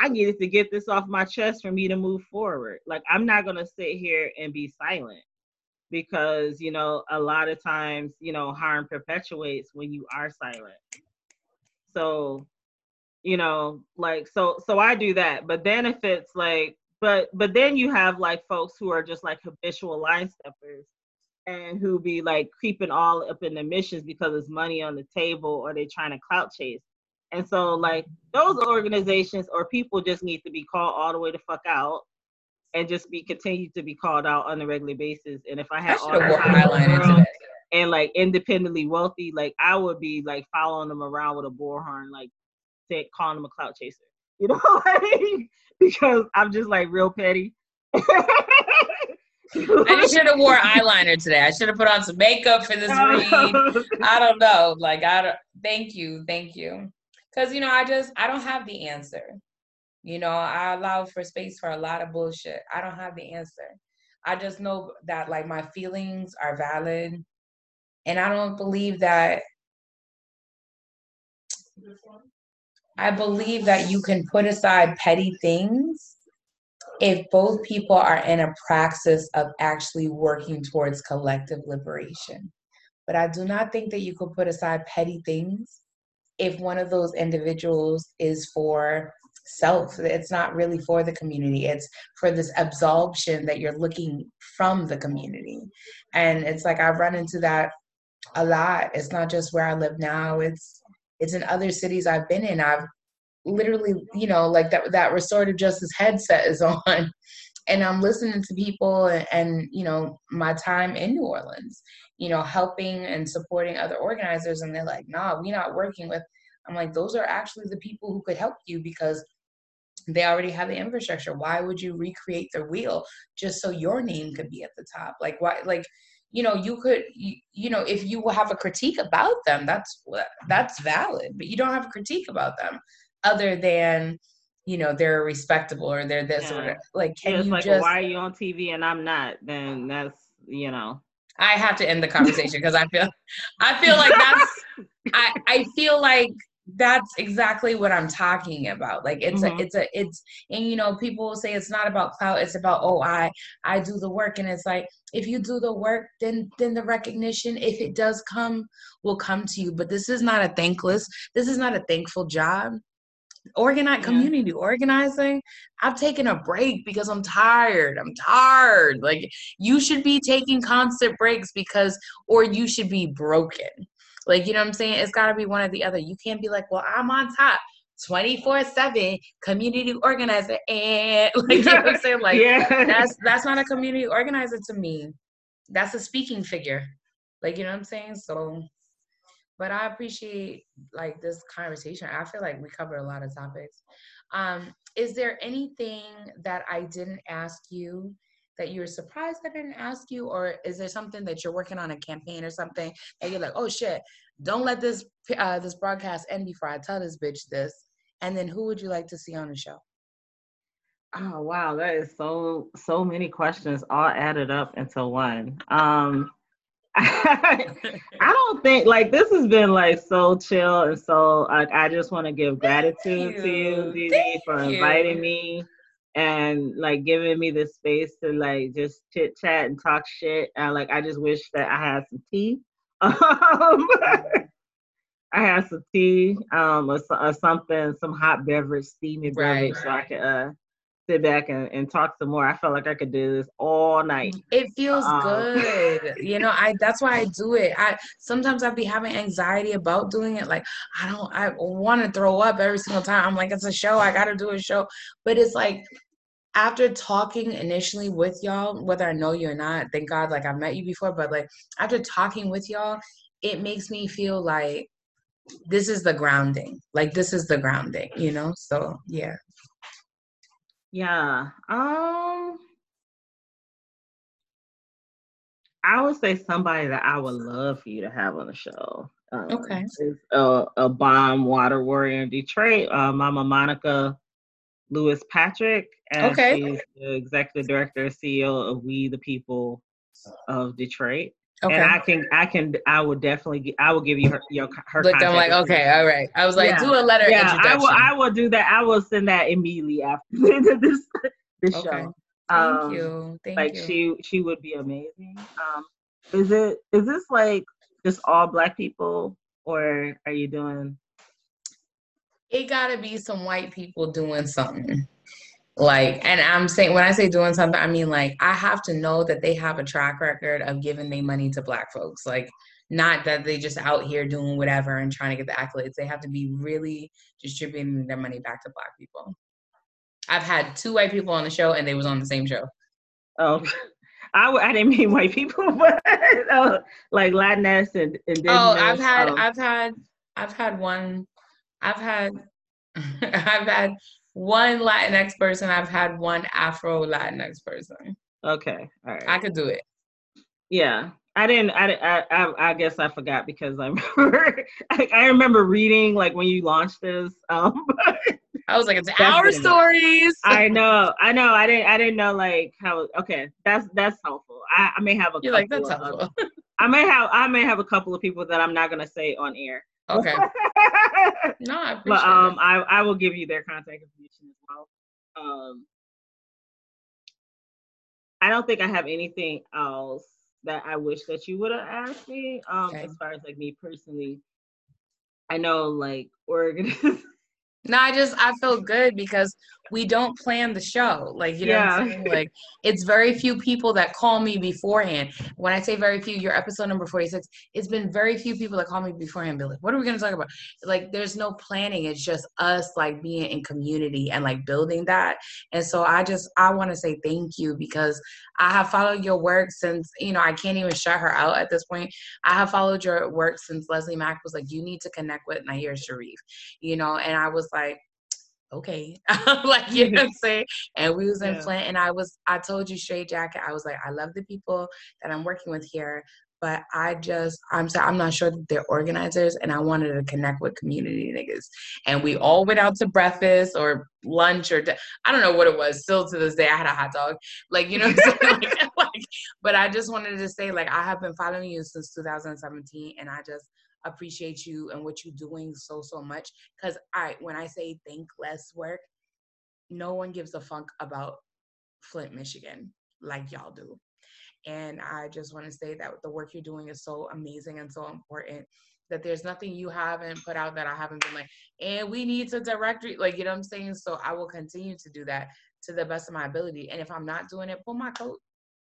I needed to get this off my chest for me to move forward. Like I'm not gonna sit here and be silent because you know a lot of times you know harm perpetuates when you are silent so you know like so so i do that but then if it's like but but then you have like folks who are just like habitual line steppers and who be like creeping all up in the missions because there's money on the table or they're trying to clout chase and so like those organizations or people just need to be called all the way to fuck out and just be continued to be called out on a regular basis. And if I had all the and like independently wealthy, like I would be like following them around with a bullhorn, like calling them a clout chaser. You know, like, because I'm just like real petty. I should have wore eyeliner today. I should have put on some makeup for this read. I don't know. Like I don't. Thank you, thank you. Because you know, I just I don't have the answer. You know, I allow for space for a lot of bullshit. I don't have the answer. I just know that like my feelings are valid. And I don't believe that I believe that you can put aside petty things if both people are in a praxis of actually working towards collective liberation. But I do not think that you could put aside petty things if one of those individuals is for self. It's not really for the community. It's for this absorption that you're looking from the community. And it's like I've run into that a lot. It's not just where I live now. It's it's in other cities I've been in. I've literally, you know, like that that restorative justice headset is on and I'm listening to people and, and you know, my time in New Orleans, you know, helping and supporting other organizers and they're like, nah, we're not working with I'm like, those are actually the people who could help you because they already have the infrastructure. Why would you recreate the wheel just so your name could be at the top? Like why like you know, you could you, you know, if you have a critique about them, that's that's valid, but you don't have a critique about them other than you know they're respectable or they're this yeah. or like can yeah, you like, just why are you on TV and I'm not? Then that's you know. I have to end the conversation because I feel I feel like that's I I feel like that's exactly what I'm talking about. Like it's mm-hmm. a it's a it's and you know people will say it's not about clout it's about oh I I do the work and it's like if you do the work then then the recognition if it does come will come to you but this is not a thankless this is not a thankful job organize yeah. community organizing i've taken a break because i'm tired i'm tired like you should be taking constant breaks because or you should be broken like, you know what I'm saying? It's got to be one or the other. You can't be like, well, I'm on top. 24 7 community organizer and like you know what I'm saying? Like yeah. that's that's not a community organizer to me. That's a speaking figure. Like you know what I'm saying? So but I appreciate like this conversation. I feel like we covered a lot of topics. Um is there anything that I didn't ask you that you were surprised I didn't ask you, or is there something that you're working on a campaign or something and you're like, oh shit, don't let this uh, this broadcast end before I tell this bitch this. And then who would you like to see on the show? Oh wow, that is so so many questions all added up into one. Um I don't think like this has been like so chill and so like I just want to give gratitude you. to you, Didi, for inviting me and like giving me the space to like just chit chat and talk shit. And like I just wish that I had some tea. Um, I had some tea, um, or, or, something, some hot beverage, steamy beverage, right. so I could uh sit back and, and talk some more. I felt like I could do this all night. It feels um, good. you know, I that's why I do it. I sometimes I'd be having anxiety about doing it. Like I don't I want to throw up every single time. I'm like, it's a show, I gotta do a show. But it's like after talking initially with y'all, whether I know you or not, thank God, like I've met you before, but like after talking with y'all, it makes me feel like this is the grounding. Like this is the grounding, you know? So yeah. Yeah. Um I would say somebody that I would love for you to have on the show. Um, Okay. Is a, a bomb water warrior in Detroit, uh, Mama Monica Lewis Patrick. And Okay. she's the executive director, CEO of We the People of Detroit. Okay. And I can, I can, I will definitely, I will give you her, your, her. Look, I'm like, okay, all right. I was like, Yeah. do a letter Yeah, I will. I will do that. I will send that immediately after this this Okay. show. Thank Um, you. Thank you. like you. she she would be amazing. Um, is it is this like just all black people, or are you doing? It gotta be some white people doing something. Like, and I'm saying when I say doing something, I mean like I have to know that they have a track record of giving their money to black folks. Like, not that they just out here doing whatever and trying to get the accolades. They have to be really distributing their money back to black people. I've had two white people on the show and they was on the same show. Oh, I w- I didn't mean white people, but uh, like Latinx and indigenous. Oh, I've had, um, I've had, I've had one, I've had, I've had one Latinx person. I've had one Afro Latinx person. okay, all right. I could do it. Yeah, I didn't. I, I I I guess I forgot because I remember. I, I remember reading like when you launched this. Um, I was like, it's our stories. I know, I know. I didn't. I didn't know like how. Okay, that's that's helpful. I, I may have a. You're like, that's of- helpful. I may have. I may have a couple of people that I'm not gonna say on air. Okay. No, I appreciate but um, it. I I will give you their contact information as well. Um, I don't think I have anything else that I wish that you would have asked me. Um, Okay. as far as like me personally, I know like Oregon. No, I just I feel good because we don't plan the show. Like you know what I'm Yeah. saying? Like it's very few people that call me beforehand. When I say very few, your episode number 46, it's been very few people that call me beforehand and be like, what are we gonna talk about? Like there's no planning. It's just us like being in community and like building that. And so I just I wanna say thank you because I have followed your work since, you know, I can't even shut her out at this point. I have followed your work since Leslie Mac was like, you need to connect with Nayyirah Shariff, you know, and I was like, okay, like you know what I'm saying. And we was in Yeah. Flint, and I was, I told you straight jacket, I was like, I love the people that I'm working with here, but I just, I'm sorry, I'm not sure that they're organizers, and I wanted to connect with community niggas, and we all went out to breakfast or lunch or I don't know what it was. Still to this day, I had a hot dog, like you know, what I'm saying? like, like, but I just wanted to say, like, I have been following you since 2017, and I just appreciate you and what you're doing so so much. Because i when i say think less work no one gives a funk about flint michigan like y'all do. And i just want to say that the work you're doing is so amazing and so important that there's nothing you haven't put out that i haven't been like and we need to directory like you know what i'm saying? So i will continue to do that to the best of my ability. And if i'm not doing it pull my coat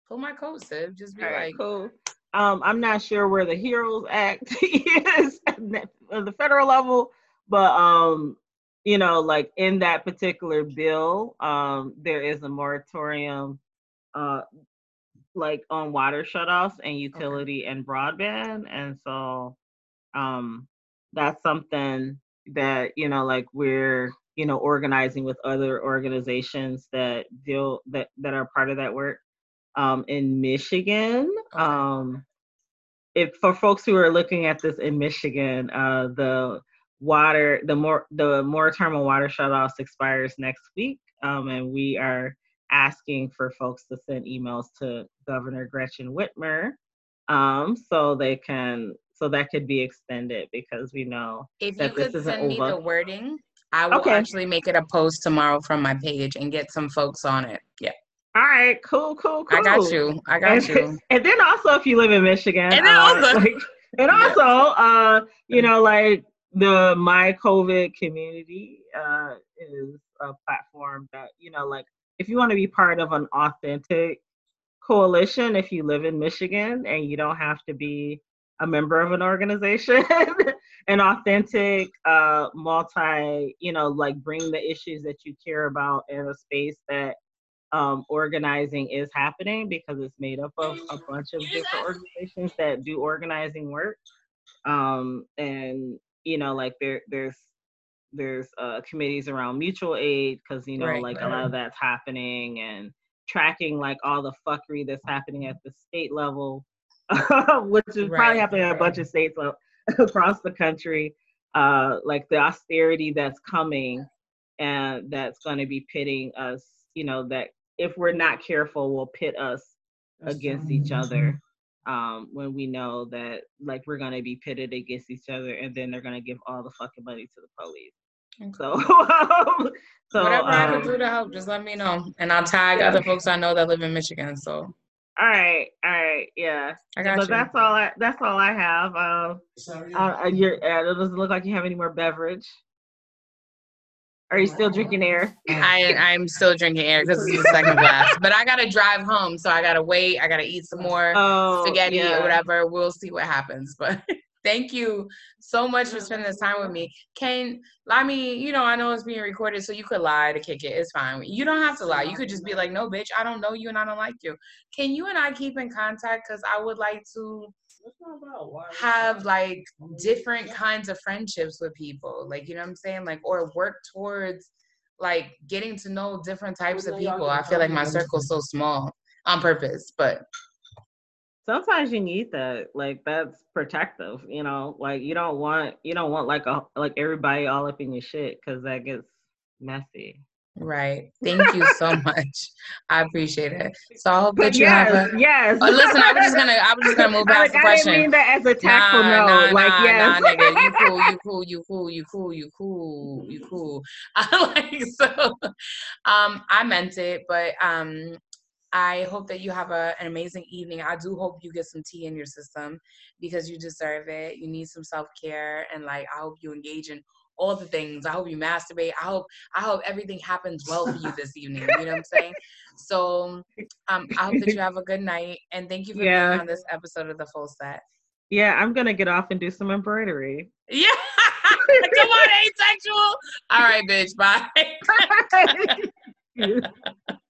pull my coat sis just be right, like cool. Um, I'm not sure where the Heroes Act is at the- federal level, but um, you know, like in that particular bill, um, there is a moratorium, uh, like on water shutoffs and utility and broadband, and so, um, that's something that you know, like we're you know organizing with other organizations that deal that that are part of that work um, in Michigan. Okay. Um, if for folks who are looking at this in Michigan, uh, the water, the more the moratorium on water shutoffs expires next week, um, and we are asking for folks to send emails to Governor Gretchen Whitmer, um, so they can so that could be extended because we know If you that this could send me over. the wording, I will Okay. actually make it a post tomorrow from my page and get some folks on it. Yeah, All right, cool, cool, cool. I got you. I got and, you. and then also if you live in Michigan, And then uh, also- like, and also, uh, you know, like the My COVID community uh, is a platform that you know, like if you want to be part of an authentic coalition, if you live in Michigan and you don't have to be a member of an organization, an authentic, uh, multi, you know, like bring the issues that you care about in a space that um, organizing is happening because it's made up of a bunch of different organizations that do organizing work. Um, and you know, like there there's there's uh, committees around mutual aid because you know Right. like a lot of that's happening and tracking like all the fuckery that's happening at the state level which is Right, probably happening in a bunch of states across the country uh like the austerity that's coming and that's going to be pitting us you know that if we're not careful will pit us against each other um when we know that like we're going to be pitted against each other and then they're going to give all the fucking money to the police Okay. so um, so Whatever I um, can do to help, just let me know, and I'll tag yeah. other folks I know that live in Michigan. So all right all right yeah I got but you. that's all i that's all i have um uh, uh, you're, uh, it doesn't look like you have any more beverage are you oh still drinking air I I'm still drinking air because it's the second glass, but I gotta drive home, so I gotta wait. I gotta eat some more oh spaghetti yeah. or whatever. We'll see what happens. But thank you so much for spending this time with me. Can I mean, you know, I know it's being recorded, so you could lie to kick it. It's fine. You don't have to lie. You could just be like, no, bitch, I don't know you and I don't like you. Can you and I keep in contact? Because I would like to have like different kinds of friendships with people. Like, you know what I'm saying? Like, or work towards like getting to know different types of people. I feel like my circle's so small on purpose, but sometimes you need that like that's protective you know like you don't want you don't want like a like everybody all up in your shit because that gets messy right. Thank you so much. I appreciate it. So I hope that you yes have a. yes Oh, listen, I was just gonna, I was just gonna move I, past like, the I question. didn't mean that as a tactful nah, no nah, like nah, yes nah, nigga, you cool, you cool, you cool, you cool, you cool, you cool. I like so. Um, I meant it, but um, I hope that you have a, an amazing evening. I do hope you get some tea in your system because you deserve it. You need some self care, and like I hope you engage in all the things. I hope you masturbate. I hope I hope everything happens well for you this evening. You know what I'm saying? So, um, I hope that you have a good night, and thank you for Yeah. being on this episode of the Full Set. yeah i'm gonna get off and do some embroidery Yeah. Come on, asexual. All right, bitch. Bye.